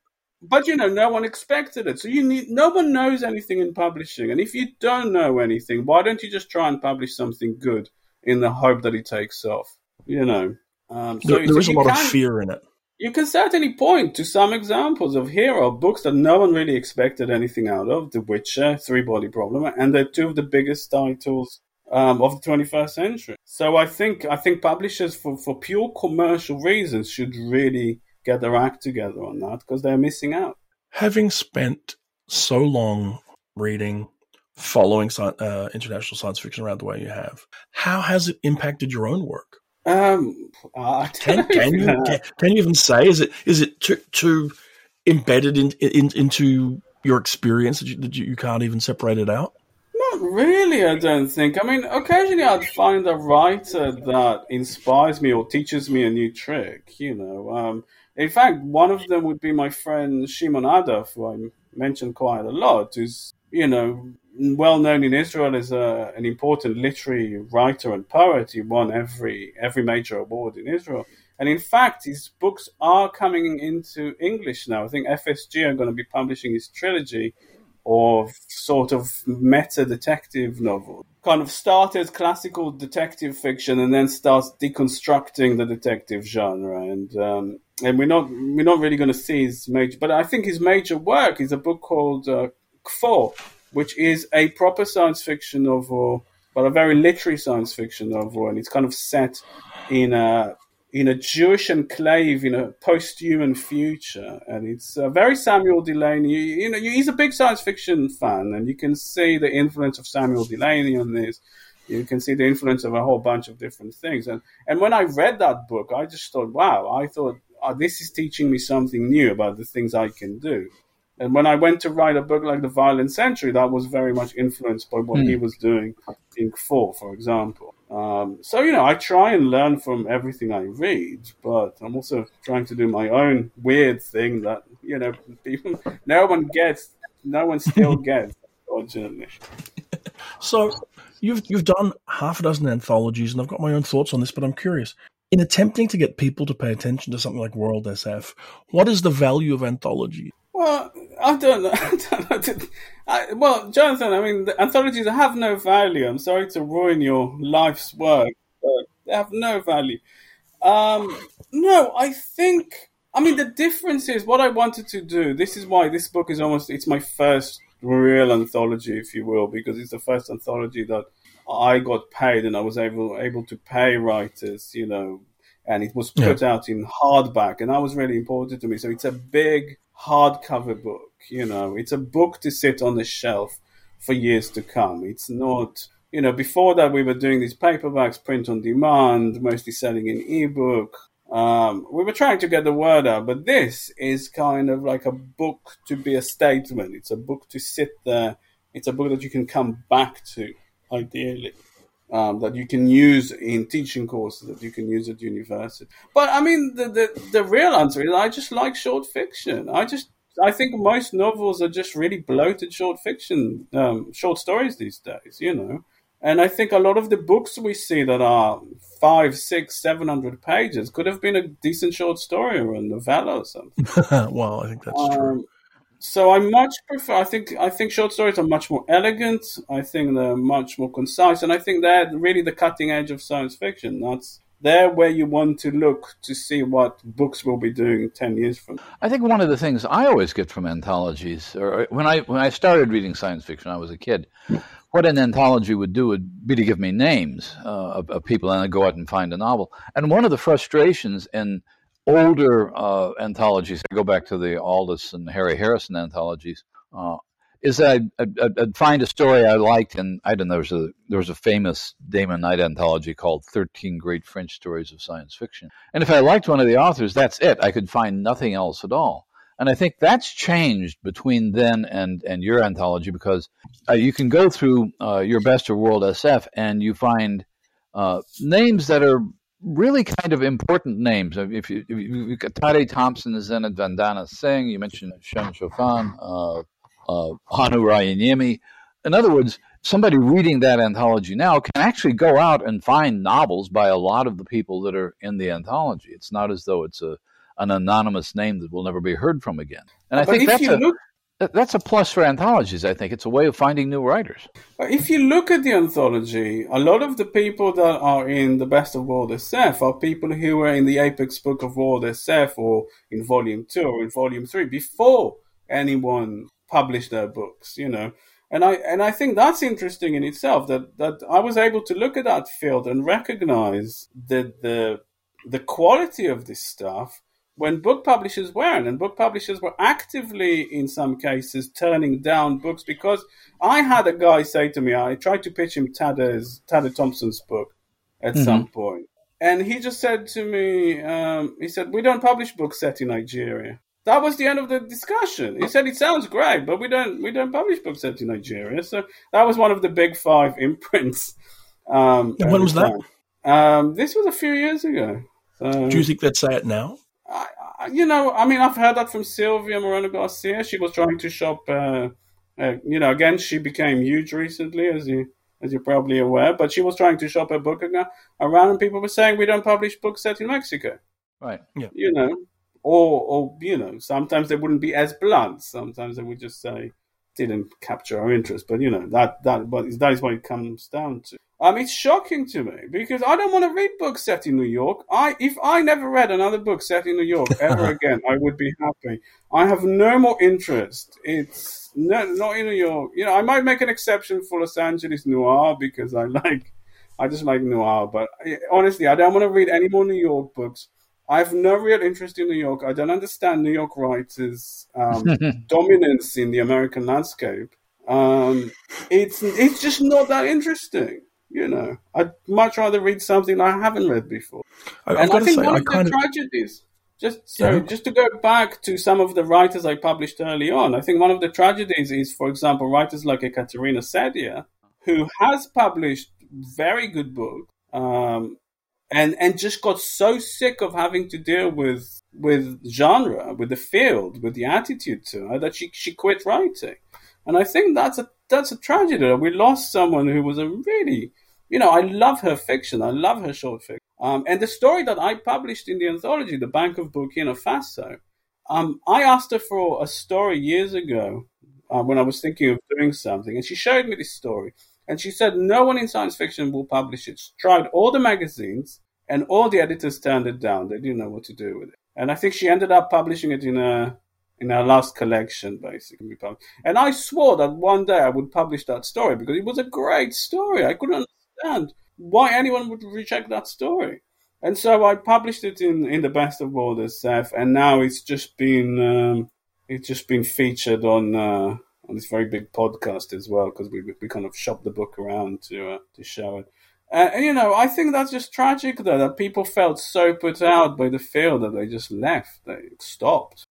but you know, no one expected it. So you need no one knows anything in publishing, and if you don't know anything, why don't you just try and publish something good in the hope that it takes off? You know, um, so, there, there is a lot of fear in it. You can certainly point to some examples of hero books that no one really expected anything out of: The Witcher, Three Body Problem, and they're two of the biggest titles um, of the 21st century. So I think I think publishers, for, for pure commercial reasons, should really get their act together on that because they're missing out. Having spent so long reading, following uh, international science fiction around the way you have, how has it impacted your own work? Um, can, can you can, can, you even say is it is it too, too embedded in, in, into your experience that you, that you can't even separate it out? Not really, I don't think. I mean, occasionally I'd find a writer that inspires me or teaches me a new trick. You know, um, in fact, one of them would be my friend Shimon Adaf, who I mentioned quite a lot, who's, you know, well known in Israel as a, an important literary writer and poet. He won every every major award in Israel. And in fact, his books are coming into English now. I think FSG are going to be publishing his trilogy of sort of meta detective novel. Kind of started classical detective fiction and then starts deconstructing the detective genre. And um, and we're not we're not really going to see his major. But I think his major work is a book called uh, Kfor, which is a proper science fiction novel, but a very literary science fiction novel, and it's kind of set in a in a Jewish enclave in a post-human future, and it's uh, very Samuel Delany. You, you know, he's a big science fiction fan, and you can see the influence of Samuel Delany on this. You can see the influence of a whole bunch of different things. And and when I read that book, I just thought, wow, I thought oh, this is teaching me something new about the things I can do. And when I went to write a book like The Violent Century, that was very much influenced by what mm. he hmm. was doing in Kfor, for example. Um, so, you know, I try and learn from everything I read, but I'm also trying to do my own weird thing that, you know, people, no one gets, no one still gets, unfortunately. So, you've, you've done half a dozen anthologies, and I've got my own thoughts on this, but I'm curious in attempting to get people to pay attention to something like World SF, what is the value of anthology? Well, I don't know. I don't know. I, well, Jonathan, I mean, the anthologies have no value. I'm sorry to ruin your life's work, but they have no value. Um, no, I think. I mean, the difference is what I wanted to do. This is why this book is almost. It's my first real anthology, if you will, because it's the first anthology that I got paid and I was able able to pay writers, you know, and it was put yeah. out in hardback, and that was really important to me. So it's a big hardcover book, you know, it's a book to sit on the shelf for years to come. It's not, you know, before that we were doing these paperbacks, print on demand, mostly selling in ebook. Um, we were trying to get the word out, but this is kind of like a book to be a statement. It's a book to sit there. It's a book that you can come back to ideally. Um, that you can use in teaching courses that you can use at university. But I mean, the, the the real answer is I just like short fiction. I just I think most novels are just really bloated short fiction, um, short stories these days. You know. And I think a lot of the books we see that are five, six, seven hundred pages could have been a decent short story or a novella or something. well, I think that's um, true. So I much prefer. I think I think short stories are much more elegant. I think they're much more concise, and I think they're really the cutting edge of science fiction. That's they're where you want to look to see what books will be doing 10 years from. I think one of the things I always get from anthologies or when I when I started reading science fiction I was a kid what an anthology would do would be to give me names uh, of, of, people and I go out and find a novel and one of the frustrations in older uh, anthologies I go back to the Aldiss and Harry Harrison anthologies uh, is that I'd, I'd, I'd, find a story I liked, and I don't know. There was a there was a famous Damon Knight anthology called Thirteen Great French Stories of Science Fiction, and if I liked one of the authors, that's it. I could find nothing else at all. And I think that's changed between then and, and your anthology because uh, you can go through uh, your best of world SF and you find uh, names that are really kind of important names. If you, if you, got Tade Thompson, Zenit Vandana Singh, you mentioned Chen Qiufan, uh, uh, Hannu Rajaniemi. In other words, somebody reading that anthology now can actually go out and find novels by a lot of the people that are in the anthology. It's not as though it's a an anonymous name that will never be heard from again. And I but think that's a, look, that's a plus for anthologies. I think it's a way of finding new writers. Uh, if you look at the anthology, a lot of the people that are in the Best of World SF are people who were in the Apex Book of World SF or in Volume Two or in Volume Three before anyone published their books, you know. And I and I think that's interesting in itself that, that I was able to look at that field and recognize the the the quality of this stuff when book publishers weren't, and book publishers were actively, in some cases, turning down books because I had a guy say to me, I tried to pitch him Tade Thompson's book at mm-hmm. some point, and he just said to me, um, he said, "We don't publish books set in Nigeria." that was the end of the discussion. He said it sounds great, but we don't we don't publish books set in Nigeria. So that was one of the big five imprints. Um, when was that? Um, this was a few years ago. So, Do you think they'd say it now? I, I, you know, I mean, I've heard that from Silvia Moreno Garcia. She was trying to shop. Uh, uh, you know, again, she became huge recently, as you as you're probably aware. But she was trying to shop her book around, and people were saying we don't publish books set in Mexico. Right. Yeah. You know, or or you know sometimes they wouldn't be as blunt. Sometimes they would just say didn't capture our interest. But you know that that but that is what it comes down to. Um, it's shocking to me because I don't want to read books set in New York. I if I never read another book set in New York ever again, I would be happy. I have no more interest. It's no, not in New York. You know, I might make an exception for Los Angeles noir because I like, I just like noir. But eh, honestly, I don't want to read any more New York books. I have no real interest in New York. I don't understand New York writers' um, dominance in the American landscape. Um, it's it's just not that interesting. You know, I'd much rather read something I haven't read before. I, and I think say, one I of the of... tragedies, just sorry, yeah. just to go back to some of the writers I published early on, I think one of the tragedies is, for example, writers like Ekaterina Sedia, who has published very good books. Um, and and just got so sick of having to deal with with genre, with the field, with the attitude to her that she she quit writing. And I think that's a that's a tragedy. We lost someone who was a really, you know, I love her fiction. I love her short fiction. Um, and the story that I published in the anthology, The Bank of Burkina Faso, um, I asked her for a story years ago uh, when I was thinking of doing something, and she showed me this story. And she said, no one in science fiction will publish it. She tried all the magazines, and all the editors turned it down. They didn't know what to do with it. And I think she ended up publishing it in a in her last collection, basically. And I swore that one day I would publish that story because it was a great story. I couldn't understand why anyone would reject that story. And so I published it in, in the Best of World SF, and now it's just been um, it's just been featured on uh, on this very big podcast as well because we we kind of shopped the book around to uh, to show it. Uh, and you know, I think that's just tragic though that people felt so put out by the field that they just left, they stopped.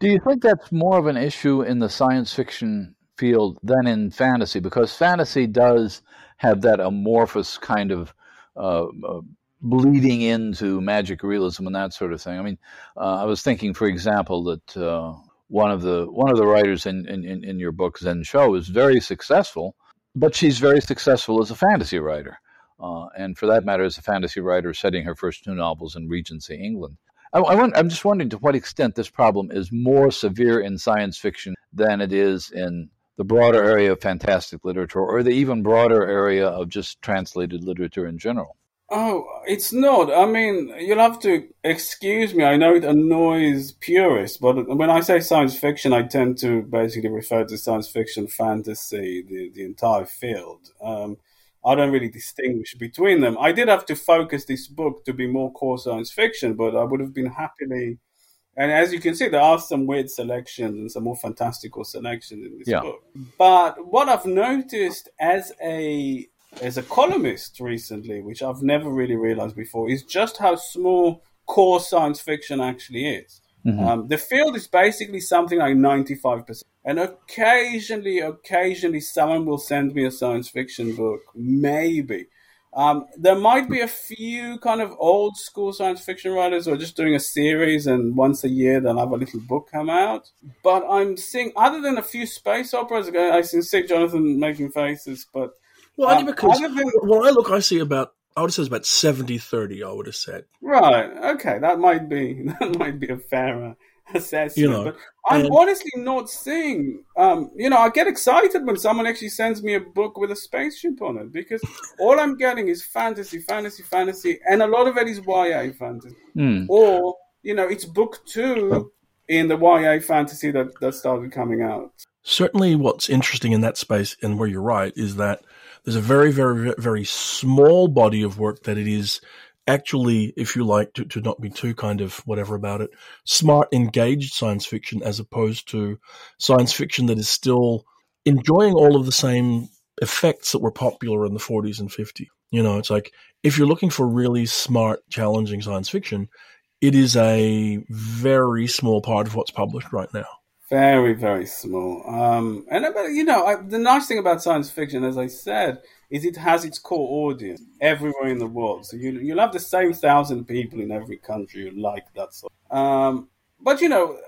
Do you think that's more of an issue in the science fiction field than in fantasy? Because fantasy does have that amorphous kind of uh, uh, bleeding into magic realism and that sort of thing. I mean, uh, I was thinking, for example, that uh, one of the one of the writers in, in, in your book Zen Cho is very successful, but she's very successful as a fantasy writer, uh, and for that matter, as a fantasy writer, setting her first two novels in Regency England. I, I want, I'm just wondering to what extent this problem is more severe in science fiction than it is in the broader area of fantastic literature, or the even broader area of just translated literature in general. Oh, it's not. I mean, you'll have to excuse me. I know it annoys purists, but when I say science fiction, I tend to basically refer to science fiction, fantasy, the, the entire field. Um, I don't really distinguish between them. I did have to focus this book to be more core science fiction, but I would have been happily. And as you can see, there are some weird selections and some more fantastical selections in this yeah. book. But what I've noticed as a as a columnist recently, which I've never really realized before, is just how small core science fiction actually is. Mm-hmm. Um, the field is basically something like 95%. And occasionally, occasionally, someone will send me a science fiction book, maybe. Um, there might be a few kind of old school science fiction writers who are just doing a series and once a year they'll have a little book come out. But I'm seeing, other than a few space operas, I can see Jonathan making faces, but well, only um, because than, when I look, I see about I would say it's about 70-30, I would have said. Right. Okay, that might be that might be a fairer assessment. You know, but I'm and, honestly not seeing. Um, you know, I get excited when someone actually sends me a book with a spaceship on it because all I'm getting is fantasy, fantasy, fantasy, and a lot of it is YA fantasy. Mm. Or you know, it's book two in the YA fantasy that that started coming out. Certainly, what's interesting in that space, and where you're right, is that there's a very, very, very small body of work that it is actually, if you like, to, to not be too kind of whatever about it, smart, engaged science fiction as opposed to science fiction that is still enjoying all of the same effects that were popular in the 40s and 50s. You know, it's like if you're looking for really smart, challenging science fiction, it is a very small part of what's published right now. Very, very small. Um, and you know, I, the nice thing about science fiction, as I said, is it has its core audience everywhere in the world. So you you'll have the same thousand people in every country who like that sort. Um, but you know,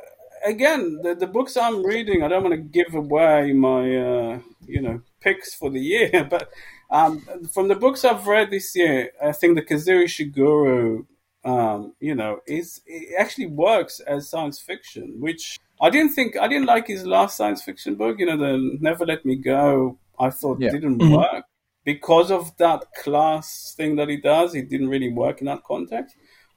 again, the, the books I'm reading, I don't want to give away my uh, you know picks for the year, but um, from the books I've read this year, I think the Kazuo Ishiguro, um, you know, is it actually works as science fiction, which I didn't think I didn't like his last science fiction book. You know, the Never Let Me Go. I thought yeah. didn't mm-hmm. work because of that class thing that he does. It didn't really work in that context.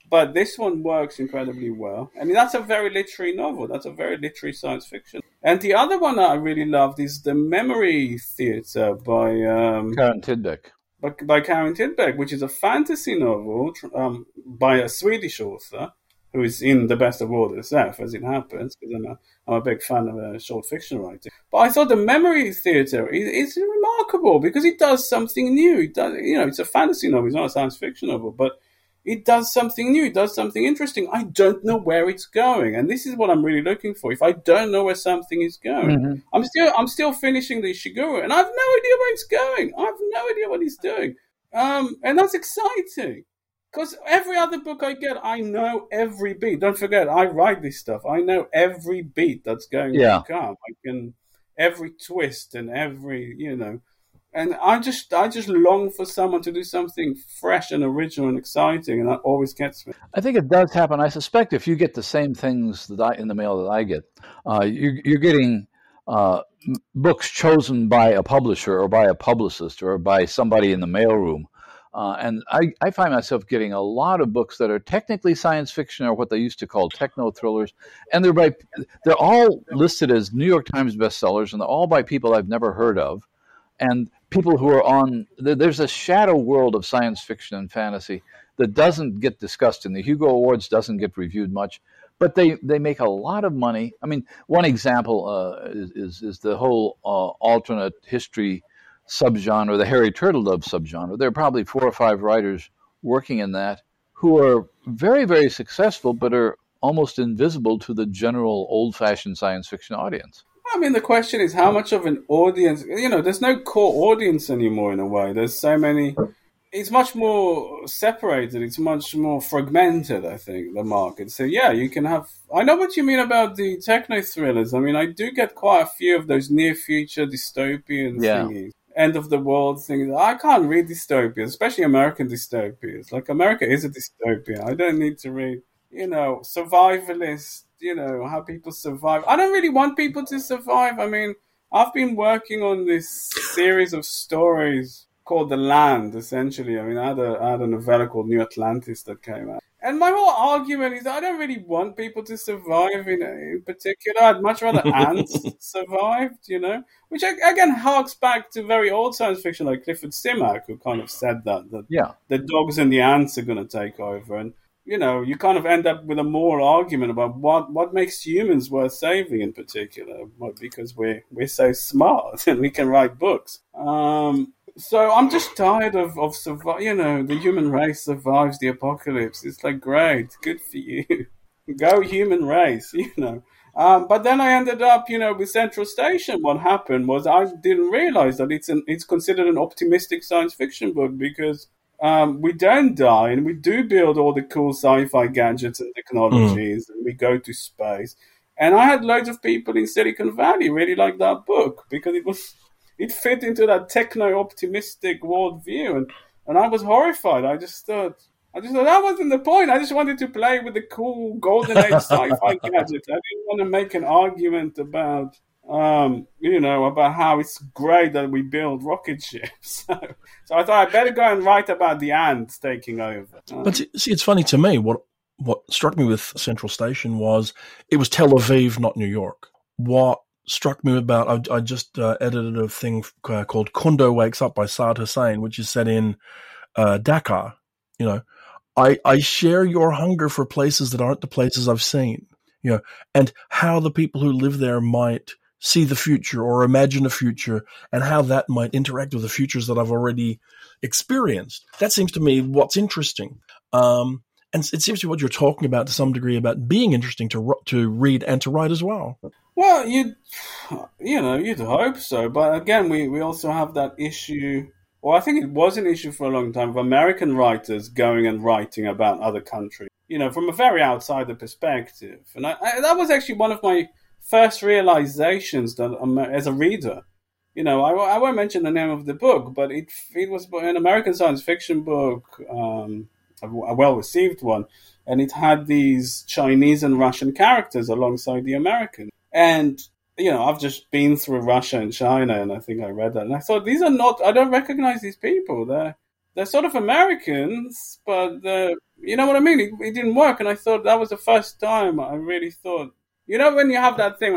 But this one works incredibly well. I mean, that's a very literary novel. That's a very literary science fiction. And the other one that I really loved is The Memory Theatre by um, Karin Tidbeck. By, by Karin Tidbeck, which is a fantasy novel um, by a Swedish author who is in the best of all the SF, as it happens, because I'm a, I'm a big fan of uh, short fiction writing. But I thought the memory theatre is, is, remarkable because it does something new. It does, you know, it's a fantasy novel, it's not a science fiction novel, but it does something new, it does something interesting. I don't know where it's going, and this is what I'm really looking for. If I don't know where something is going, mm-hmm. I'm still I'm still finishing the Ishiguro, and I have no idea where it's going. I have no idea what he's doing, um, and that's exciting. Because every other book I get, I know every beat. Don't forget, I write this stuff. I know every beat that's going yeah. to come. I can every twist and every you know, and I just I just long for someone to do something fresh and original and exciting, and that always gets me. I think it does happen. I suspect if you get the same things that I in the mail that I get, uh, you, you're getting. Uh, books chosen by a publisher or by a publicist or by somebody in the mailroom uh, and I, I, find myself getting a lot of books that are technically science fiction or what they used to call techno thrillers, and they're by they're all listed as New York Times bestsellers, and they're all by people I've never heard of, and people who are on. There's a shadow world of science fiction and fantasy that doesn't get discussed in the Hugo Awards, doesn't get reviewed much, but they, they make a lot of money. I mean, one example uh, is, is, is the whole uh, alternate history subgenre, the Harry Turtledove subgenre. There are probably four or five writers working in that who are very, very successful, but are almost invisible to the general old fashioned science fiction audience. I mean, the question is how hmm. much of an audience, you know, there's no core audience anymore in a way. There's so many, it's much more separated, it's much more fragmented, I think, the market. So, yeah, you can have, I know what you mean about the techno thrillers. I mean, I do get quite a few of those near future dystopian yeah. thingies. End of the world thing. I can't read dystopias, especially American dystopias. Like America is a dystopia. I don't need to read, you know, survivalist you know how people survive. I don't really want people to survive. I mean, I've been working on this series of stories called The Land. Essentially, I mean, I had a, I had a novella called New Atlantis that came out. And my whole argument is I don't really want people to survive in, in particular. I'd much rather ants survived, you know? Which again harks back to very old science fiction like Clifford Simak, who kind of said that, that yeah. the dogs and the ants are going to take over. And you know, you kind of end up with a moral argument about what, what makes humans worth saving in particular, because we're we're so smart and we can write books. Um, so I'm just tired of of survive. You know, the human race survives the apocalypse. It's like great, good for you, go human race. You know. Um, but then I ended up, you know, with Central Station. What happened was I didn't realize that it's an it's considered an optimistic science fiction book because um, we don't die and we do build all the cool sci-fi gadgets and technologies mm. and we go to space. And I had loads of people in Silicon Valley really like that book because it was it fit into that techno optimistic worldview and, and I was horrified. I just thought I just thought that wasn't the point. I just wanted to play with the cool golden age sci-fi gadget. I didn't want to make an argument about um, you know, about how it's great that we build rocket ships. so, so I thought I'd better go and write about the ants taking over. But see, it's funny to me. What what struck me with Central Station was it was Tel Aviv, not New York. What struck me about I, I just uh, edited a thing uh, called Kundo Wakes Up by Saad Hossain, which is set in uh, Dhaka. You know, I I share your hunger for places that aren't the places I've seen. You know, and how the people who live there might see the future or imagine a future and how that might interact with the futures that I've already experienced. That seems to me what's interesting. Um, and it seems to be what you're talking about to some degree about being interesting to to read and to write as well. Well, you you know you'd hope so, but again, we we also have that issue. Well, I think it was an issue for a long time of American writers going and writing about other countries. You know, from a very outsider perspective, and I, I, that was actually one of my first realizations that as a reader. You know, I, I won't mention the name of the book, but it it was an American science fiction book, um, a, a well received one, and it had these Chinese and Russian characters alongside the American. And you know, I've just been through Russia and China, and I think I read that, and I thought these are not. I don't recognize these people. They're they're sort of Americans, but you know what I mean. It, it, didn't work, and I thought that was the first time I really thought you know when you have that thing,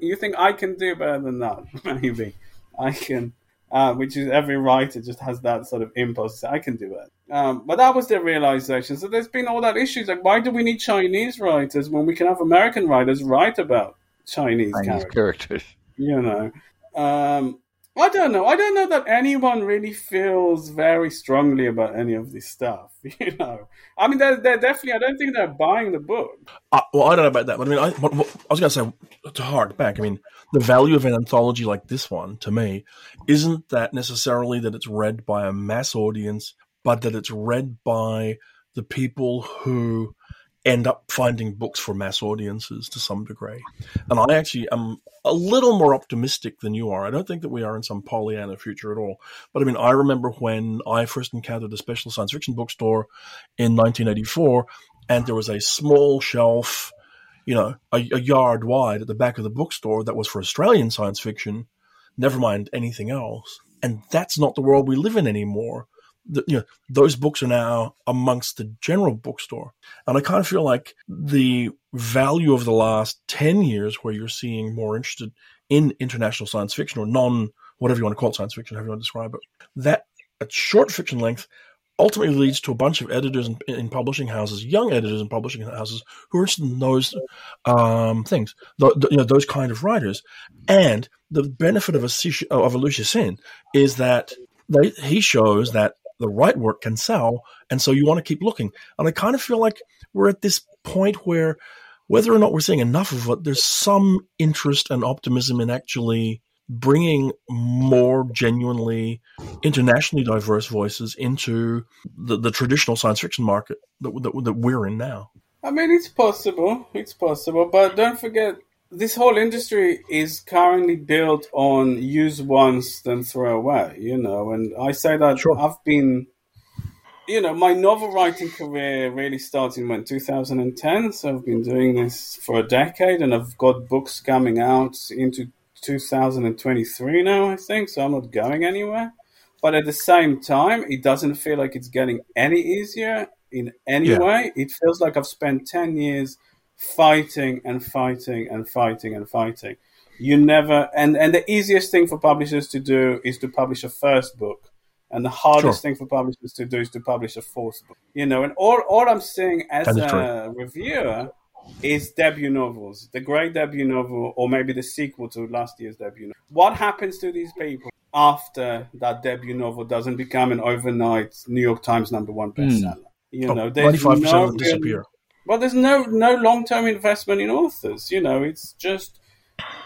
you think, I can do better than that. Maybe I can, uh, which is every writer just has that sort of impulse. I can do it. Um, but that was the realization. So there's been all that issues. Like, why do we need Chinese writers when we can have American writers write about Chinese, Chinese characters? characters? You know, um, I don't know. I don't know that anyone really feels very strongly about any of this stuff. You know, I mean, they're, they're definitely. I don't think they're buying the book. Uh, well, I don't know about that, but I mean, I, what, what, I was going to say to hark back. I mean, the value of an anthology like this one to me isn't that necessarily that it's read by a mass audience, but that it's read by the people who end up finding books for mass audiences to some degree. And I actually am a little more optimistic than you are. I don't think that we are in some Pollyanna future at all. But I mean, I remember when I first encountered a special science fiction bookstore in 1984, and there was a small shelf, you know, a, a yard wide at the back of the bookstore that was for Australian science fiction, never mind anything else. And that's not the world we live in anymore the, you know, those books are now amongst the general bookstore. And I kind of feel like the value of the last 10 years, where you're seeing more interested in international science fiction or non, whatever you want to call it, science fiction, however you want to describe it, that at short fiction length ultimately leads to a bunch of editors in, in, publishing houses, young editors in publishing houses who are interested in those um, things, you know, those kind of writers. And the benefit of a of a Liu Cixin is that they, he shows that the right work can sell. And so you want to keep looking. And I kind of feel like we're at this point where whether or not we're seeing enough of it, there's some interest and optimism in actually bringing more genuinely internationally diverse voices into the, the traditional science fiction market that, that, that we're in now. I mean, it's possible. It's possible. But don't forget, this whole industry is currently built on use once, then throw away, you know. And I say that Sure. I've been, you know, my novel writing career really started in when, 2010. So I've been doing this for a decade and I've got books coming out into 2023 now, I think. So I'm not going anywhere. But at the same time, it doesn't feel like it's getting any easier in any Yeah. way. It feels like I've spent 10 years fighting and fighting and fighting and fighting. You never, and, and the easiest thing for publishers to do is to publish a first book. And the hardest Sure. thing for publishers to do is to publish a fourth book. You know, and all, all I'm seeing as a reviewer is debut novels, the great debut novel, or maybe the sequel to last year's debut novel. What happens to these people after that debut novel doesn't become an overnight New York Times number one bestseller? You Oh, know, there's 95% no of them disappear. Well, there's no no long term investment in authors. You know, it's just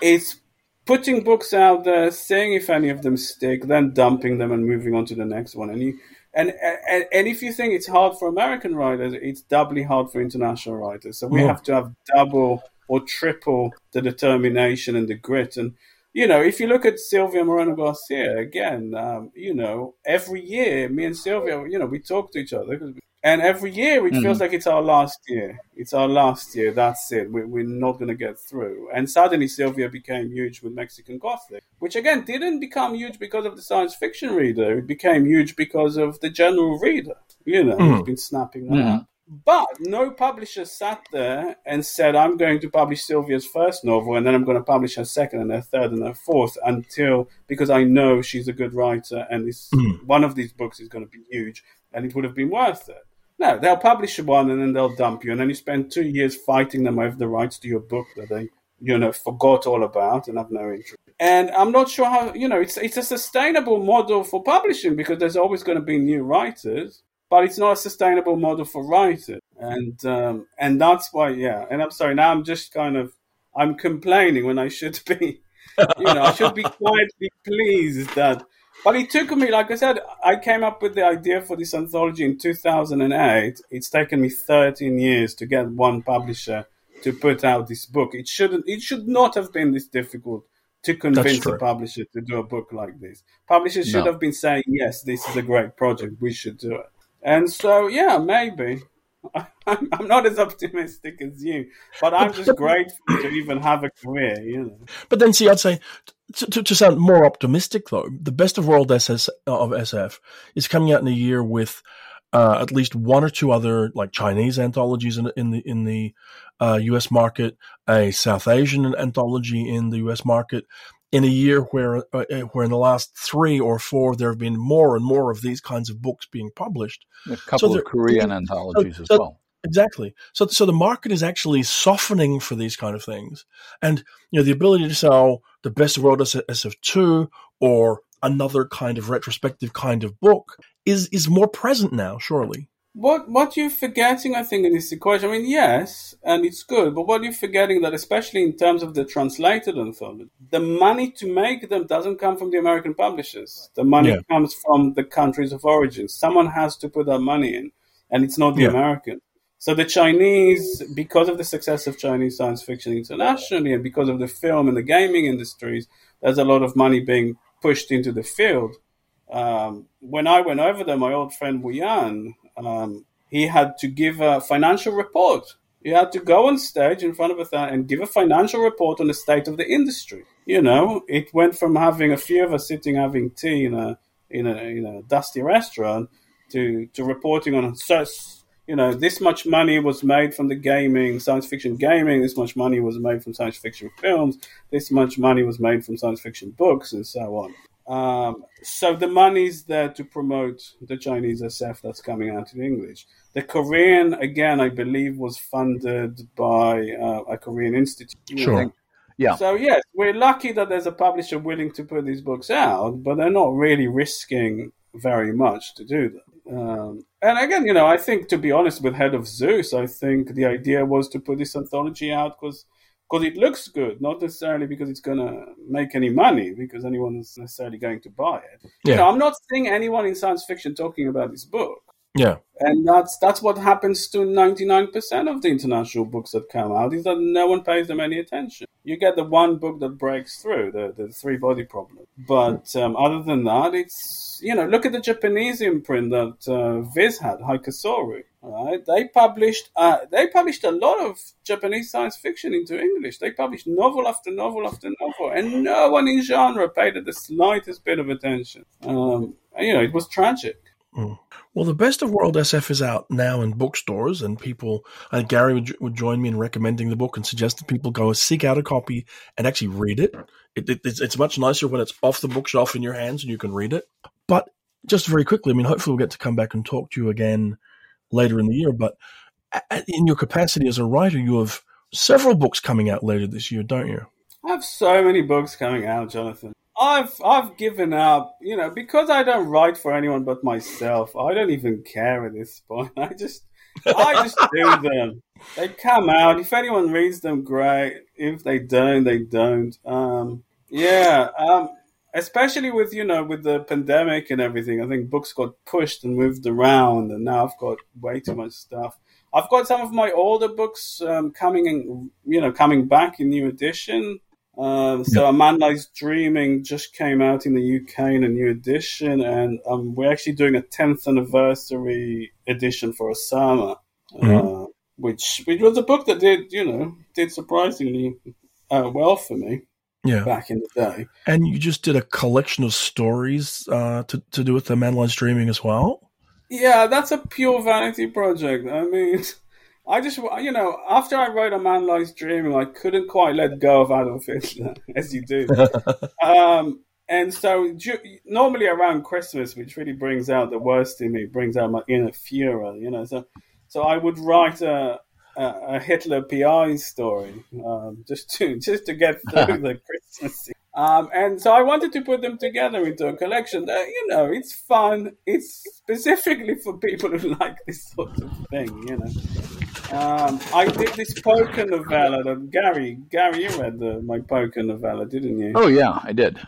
it's putting books out there, seeing if any of them stick, then dumping them and moving on to the next one. And you and and, and if you think it's hard for American writers, it's doubly hard for international writers. So we Yeah. have to have double or triple the determination and the grit and. You know, if you look at Silvia Moreno Garcia again, um, you know, every year, me and Silvia, you know, we talk to each other, 'cause- and every year it feels hmm. like it's our last year. It's our last year. That's it. We, we're not going to get through. And suddenly Silvia became huge with Mexican Gothic, which again didn't become huge because of the science fiction reader. It became huge because of the general reader. You know, Mm. who's been snapping that up. But no publisher sat there and said, I'm going to publish Silvia's first novel and then I'm going to publish her second and her third and her fourth until, because I know she's a good writer and this, hmm. one of these books is going to be huge and it would have been worth it. No, they'll publish one and then they'll dump you and then you spend two years fighting them over the rights to your book that they, you know, forgot all about and have no interest. And I'm not sure how, you know, it's, it's a sustainable model for publishing because there's always going to be new writers but it's not a sustainable model for writing, and um, and that's why, yeah. And I'm sorry, now I'm just kind of I'm complaining when I should be, you know, I should be quietly pleased that. But it took me, like I said, I came up with the idea for this anthology in 2008. It's taken me 13 years to get one publisher to put out this book. It shouldn't, it should not have been this difficult to convince a publisher to do a book like this. Publishers should No. have been saying, "Yes, this is a great project. We should do it." And so, yeah, maybe. I'm, I'm not as optimistic as you, but I'm just grateful to even have a career, you know. But then, see, I'd say to, to, to sound more optimistic, though, the best of world SS of SF is coming out in a year with uh, at least one or two other like Chinese anthologies in, in the in the uh, U.S. market, a South Asian anthology in the U.S. market. In a year where, uh, where in the last three or four there have been more and more of these kinds of books being published, A couple there- of Korean anthologies as so- well. Exactly. So, so the market is actually softening for these kind of things, and you know the ability to sell the best of world SF2 or another kind of retrospective kind of book is is more present now. Surely. What what you're forgetting, I think, in this equation. I mean, yes, and it's good, but what you're forgetting that, especially in terms of the translated anthology, the money to make them doesn't come from the American publishers. The money Yeah. comes from the countries of origin. Someone has to put that money in, and it's not the Yeah. American. So the Chinese, because of the success of Chinese science fiction internationally, and because of the film and the gaming industries, there's a lot of money being pushed into the field. Um, when I went over there, my old friend Wu Yan, um, he had to give a financial report. He had to go on stage in front of a th- and give a financial report on the state of the industry. You know, it went from having a few of us sitting having tea in a in a in a dusty restaurant to to reporting on so you know this much money was made from the gaming science fiction gaming this much money was made from science fiction films this much money was made from science fiction books and so on um, so the money's there to promote the Chinese SF that's coming out in English. The Korean, again, I believe, was funded by uh, a Korean institute. Sure. Yeah. So yes, we're lucky that there's a publisher willing to put these books out, but they're not really risking very much to do that. Um, and again, you know, I think to be honest, with Head of Zeus, I think the idea was to put this anthology out because because it looks good, not necessarily because it's going to make any money, because anyone is necessarily going to buy it. Yeah. You know, I'm not seeing anyone in science fiction talking about this book. Yeah. And that's that's what happens to 99% of the international books that come out is that no one pays them any attention. You get the one book that breaks through, the, the three body problem. But um, other than that, it's, you know, look at the Japanese imprint that uh, Viz had, Haikasoru. Right? They published uh, they published a lot of Japanese science fiction into English. They published novel after novel after novel, and no one in genre paid it the slightest bit of attention. Um, you know, it was tragic. Mm. Well, the best of World SF is out now in bookstores, and people, uh, Gary would, would, join me in recommending the book and suggest that people go seek out a copy and actually read it. It, it. it's, it's much nicer when it's off the bookshelf in your hands and you can read it. But just very quickly, I mean, hopefully we'll get to come back and talk to you again later in the year. But in your capacity as a writer, you have several books coming out later this year, don't you? I have so many books coming out, Jonathan. I've I've given up, you know, because I don't write for anyone but myself. I don't even care at this point. I just I just do them. They come out. If anyone reads them, great. If they don't, they don't. Um, yeah. Um, especially with you know with the pandemic and everything. I think books got pushed and moved around, and now I've got way too much stuff. I've got some of my older books um, coming in, you know, coming back in new edition. Um, so yep. A Man Lies Dreaming just came out in the UK in a new edition, and um, we're actually doing a 10th anniversary edition for Osama, mm-hmm. uh, which which was a book that did you know did surprisingly uh, well for me. Yeah. back in the day. And you just did a collection of stories uh, to to do with the Man Lies Dreaming as well. Yeah, that's a pure vanity project. I mean. I just, you know, after I wrote A Man Lies Dreaming, I couldn't quite let go of Adolf Hitler, as you do. um, and so, normally around Christmas, which really brings out the worst in me, brings out my inner Fuhrer, you know. So, so I would write a, a, a Hitler PI story um, just to just to get through the Christmas. Um, and so I wanted to put them together into a collection. That, you know, it's fun. It's specifically for people who like this sort of thing. You know. Um, I did this poker novella that Gary, Gary, you read the, my poker novella, didn't you? Oh yeah, I did.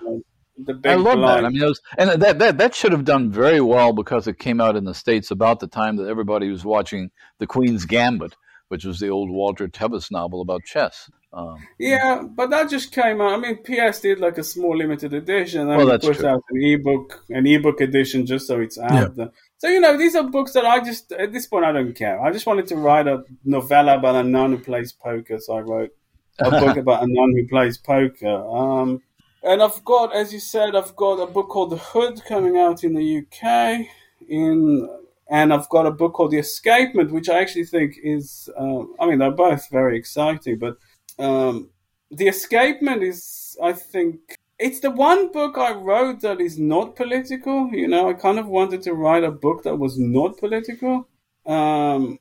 The big I love blind. that. I mean, it was, and that, that that should have done very well because it came out in the states about the time that everybody was watching The Queen's Gambit, which was the old Walter Tevis novel about chess. Um, yeah, but that just came out. I mean, PS did like a small limited edition, and Well, we that's pushed true. out an ebook, an ebook edition, just so it's out Yeah. So you know, these are books that I just at this point I don't care. I just wanted to write a novella about a nun who plays poker, so I wrote a book about a nun who plays poker. Um, and I've got, as you said, I've got a book called The Hood coming out in the UK. In and I've got a book called The Escapement, which I actually think is, uh, I mean, they're both very exciting, but um, The Escapement is, I think, it's the one book I wrote that is not political. You know, I kind of wanted to write a book that was not political. Um,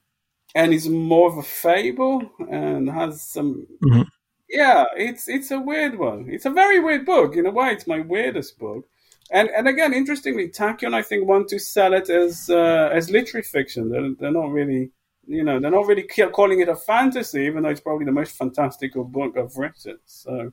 and is more of a fable and has some Mhm. yeah it's it's a weird one it's a very weird book in a way it's my weirdest book and and again interestingly tachyon i think want to sell it as uh, as literary fiction they're, they're not really you know they're not really calling it a fantasy even though it's probably the most fantastical book i've written so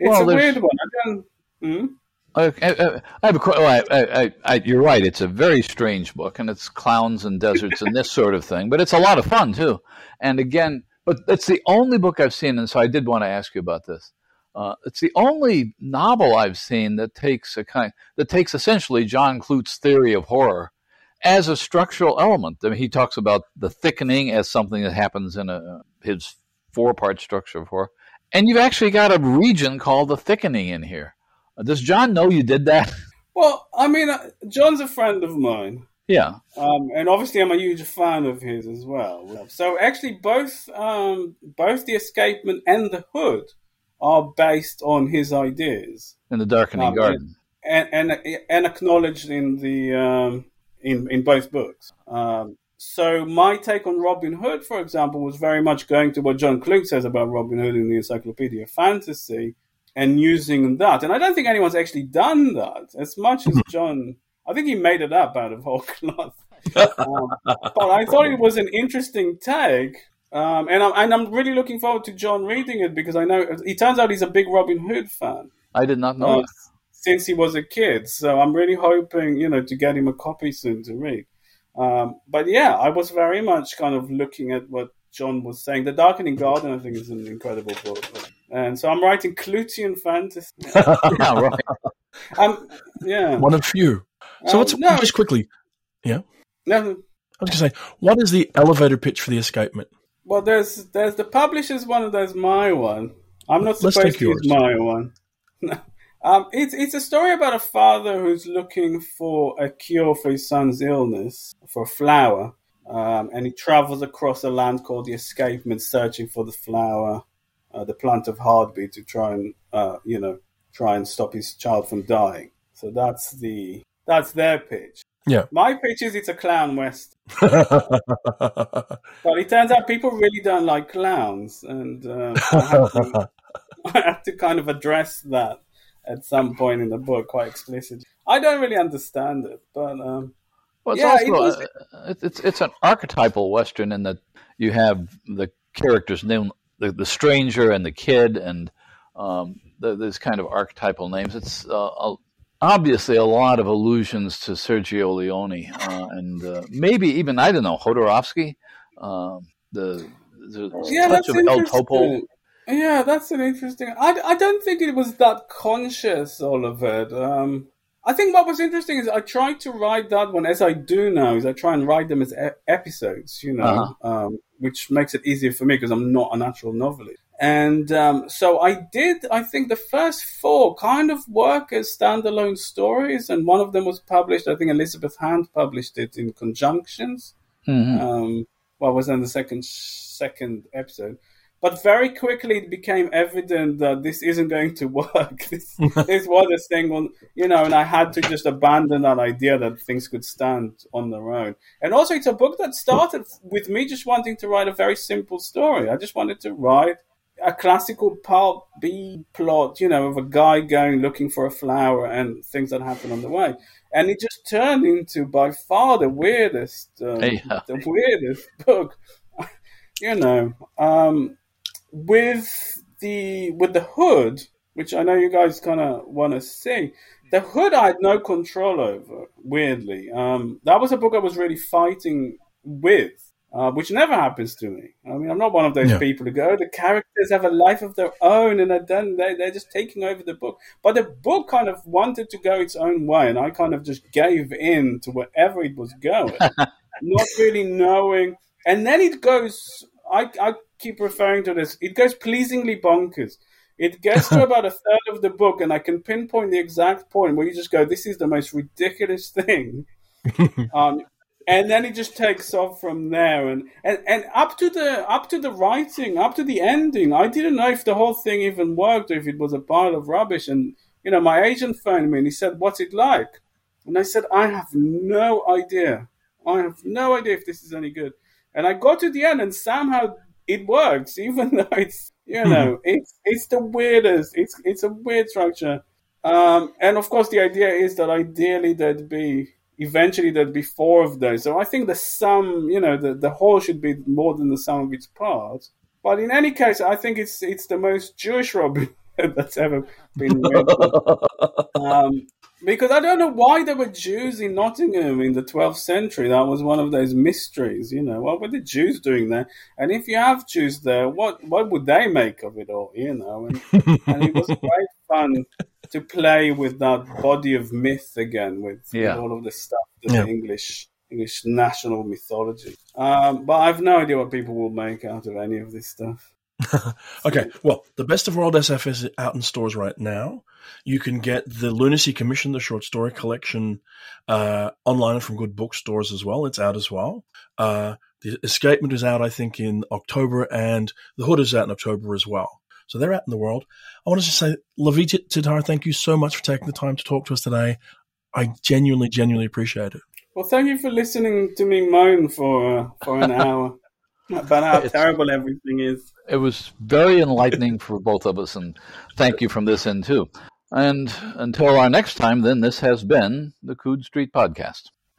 it's Well, a weird one I don't, hmm? I, I, I have a que- well, I, I, I, you're right. It's a very strange book, and it's clowns and deserts and this sort of thing. But it's a lot of fun too. And again, but it's the only book I've seen, and so I did want to ask you about this. Uh, it's the only novel I've seen that takes a kind that takes essentially John Clute's theory of horror as a structural element. I mean, he talks about the thickening as something that happens in a, his four part structure of horror, and you've actually got a region called the thickening in here. Uh, Does John know you did that? well i mean uh, john's a friend of mine yeah. Um, and obviously, I'm a huge fan of his as well. So actually, both um, both the Escapement and the Hood are based on his ideas In the darkening Um, garden. and and, and acknowledged in the um, in in both books. Um, so my take on Robin Hood, for example, was very much going to what John Clute says about Robin Hood in the Encyclopedia of Fantasy and using that. And I don't think anyone's actually done that as much as John. I think he made it up out of whole cloth. um, but I thought it was an interesting take. Um, and, I'm, and I'm really looking forward to John reading it because I know it turns out he's a big Robin Hood fan. I did not know uh, since he was a kid. So I'm really hoping, you know, to get him a copy soon to read. Um, but yeah, I was very much kind of looking at what John was saying. The Darkening Garden, I think, is an incredible book. And so I'm writing Clutian fantasy. yeah, right. Um, yeah. One of few. So Um, what's no. just quickly? Yeah. No, I was going to say, what is the elevator pitch for the escapement? well, there's there's the publisher's one and there's my one. I'm not Let's supposed take to use my one. um, it's it's a story about a father who's looking for a cure for his son's illness, for a flower, um, and he travels across a land called the Escapement, searching for the flower, uh, the plant of heartbeat, to try and uh, you know try and stop his child from dying. So that's the that's their pitch. Yeah. My pitch is it's a clown west. But it turns out people really don't like clowns, and um, I, have to, I have to kind of address that at some point in the book quite explicitly. I don't really understand it, but um, Well, it's Yeah, also it was- uh, it's it's an archetypal western in that you have the characters named the, the stranger and the kid and um, the, these kind of archetypal names. It's uh, a, obviously a lot of allusions to Sergio Leone uh, and uh, maybe even I don't know Jodorowsky. Um, the, the yeah, touch of El Topo. Yeah, that's an interesting. I, I don't think it was that conscious, all of it. Um, I think what was interesting is I tried to write that one as I do now. Is I try and write them as e- episodes, you know, Uh-huh. um, which makes it easier for me because I'm not a natural novelist. And um, so I did. I think the first four kind of work as standalone stories, and one of them was published. I think Elizabeth Hand published it in conjunctions Mhm. um, well, was in the second second episode. But very quickly it became evident that this isn't going to work. this, this was a single, you know, and I had to just abandon that idea that things could stand on their own. And also, it's a book that started with me just wanting to write a very simple story. I just wanted to write a classical pulp B plot, you know, of a guy going looking for a flower and things that happen on the way. And it just turned into by far the weirdest, um, Yeah. the weirdest book, you know. Um, with the with the hood, which I know you guys kind of want to see, the hood I had no control over. Weirdly, um, that was a book I was really fighting with. Uh, which never happens to me. I mean, I'm not one of those Yeah. people who go, "Oh, the characters have a life of their own and done, they, they're just taking over the book. But the book kind of wanted to go its own way, and I kind of just gave in to wherever it was going, not really knowing. And then it goes, I, I keep referring to this, it goes pleasingly bonkers. It gets to about a third of the book, and I can pinpoint the exact point where you just go, this is the most ridiculous thing. um, and then it just takes off from there. And, and and up to the up to the writing up to the ending i didn't know if the whole thing even worked or if it was a pile of rubbish. And you know my agent phoned me and he said what's it like? And i said i have no idea. I have no idea if this is any good and i got to the end and somehow it works even though it's you know it's it's the weirdest it's it's a weird structure um, and of course the idea is that ideally there'd be eventually there'd be four of those. So I think the sum, you know, the, the whole should be more than the sum of its parts. But in any case, I think it's it's the most Jewish Robin that's ever been written. um, because I don't know why there were Jews in Nottingham in the 12th century. That was one of those mysteries, you know. What were the Jews doing there? And if you have Jews there, what what would they make of it all, you know? And, and it was great fun to play with that body of myth again, with, with all of the stuff, the Yeah. English English national mythology. Um, but I've no idea what people will make out of any of this stuff. Okay, well, the Best of World SF is out in stores right now. You can get the Lunacy Commission, the short story collection, uh, online from good bookstores as well. It's out as well. Uh, the Escapement is out, I think, in October, and The Hood is out in October as well. So they're out in the world. I want to just say, Lavie Tidhar, thank you so much for taking the time to talk to us today. I genuinely, genuinely appreciate it. Well, thank you for listening to me moan for uh, for an hour about how It's- terrible everything is. It was very enlightening for both of us, and thank you from this end too. And until our next time, then, this has been the Coode Street Podcast.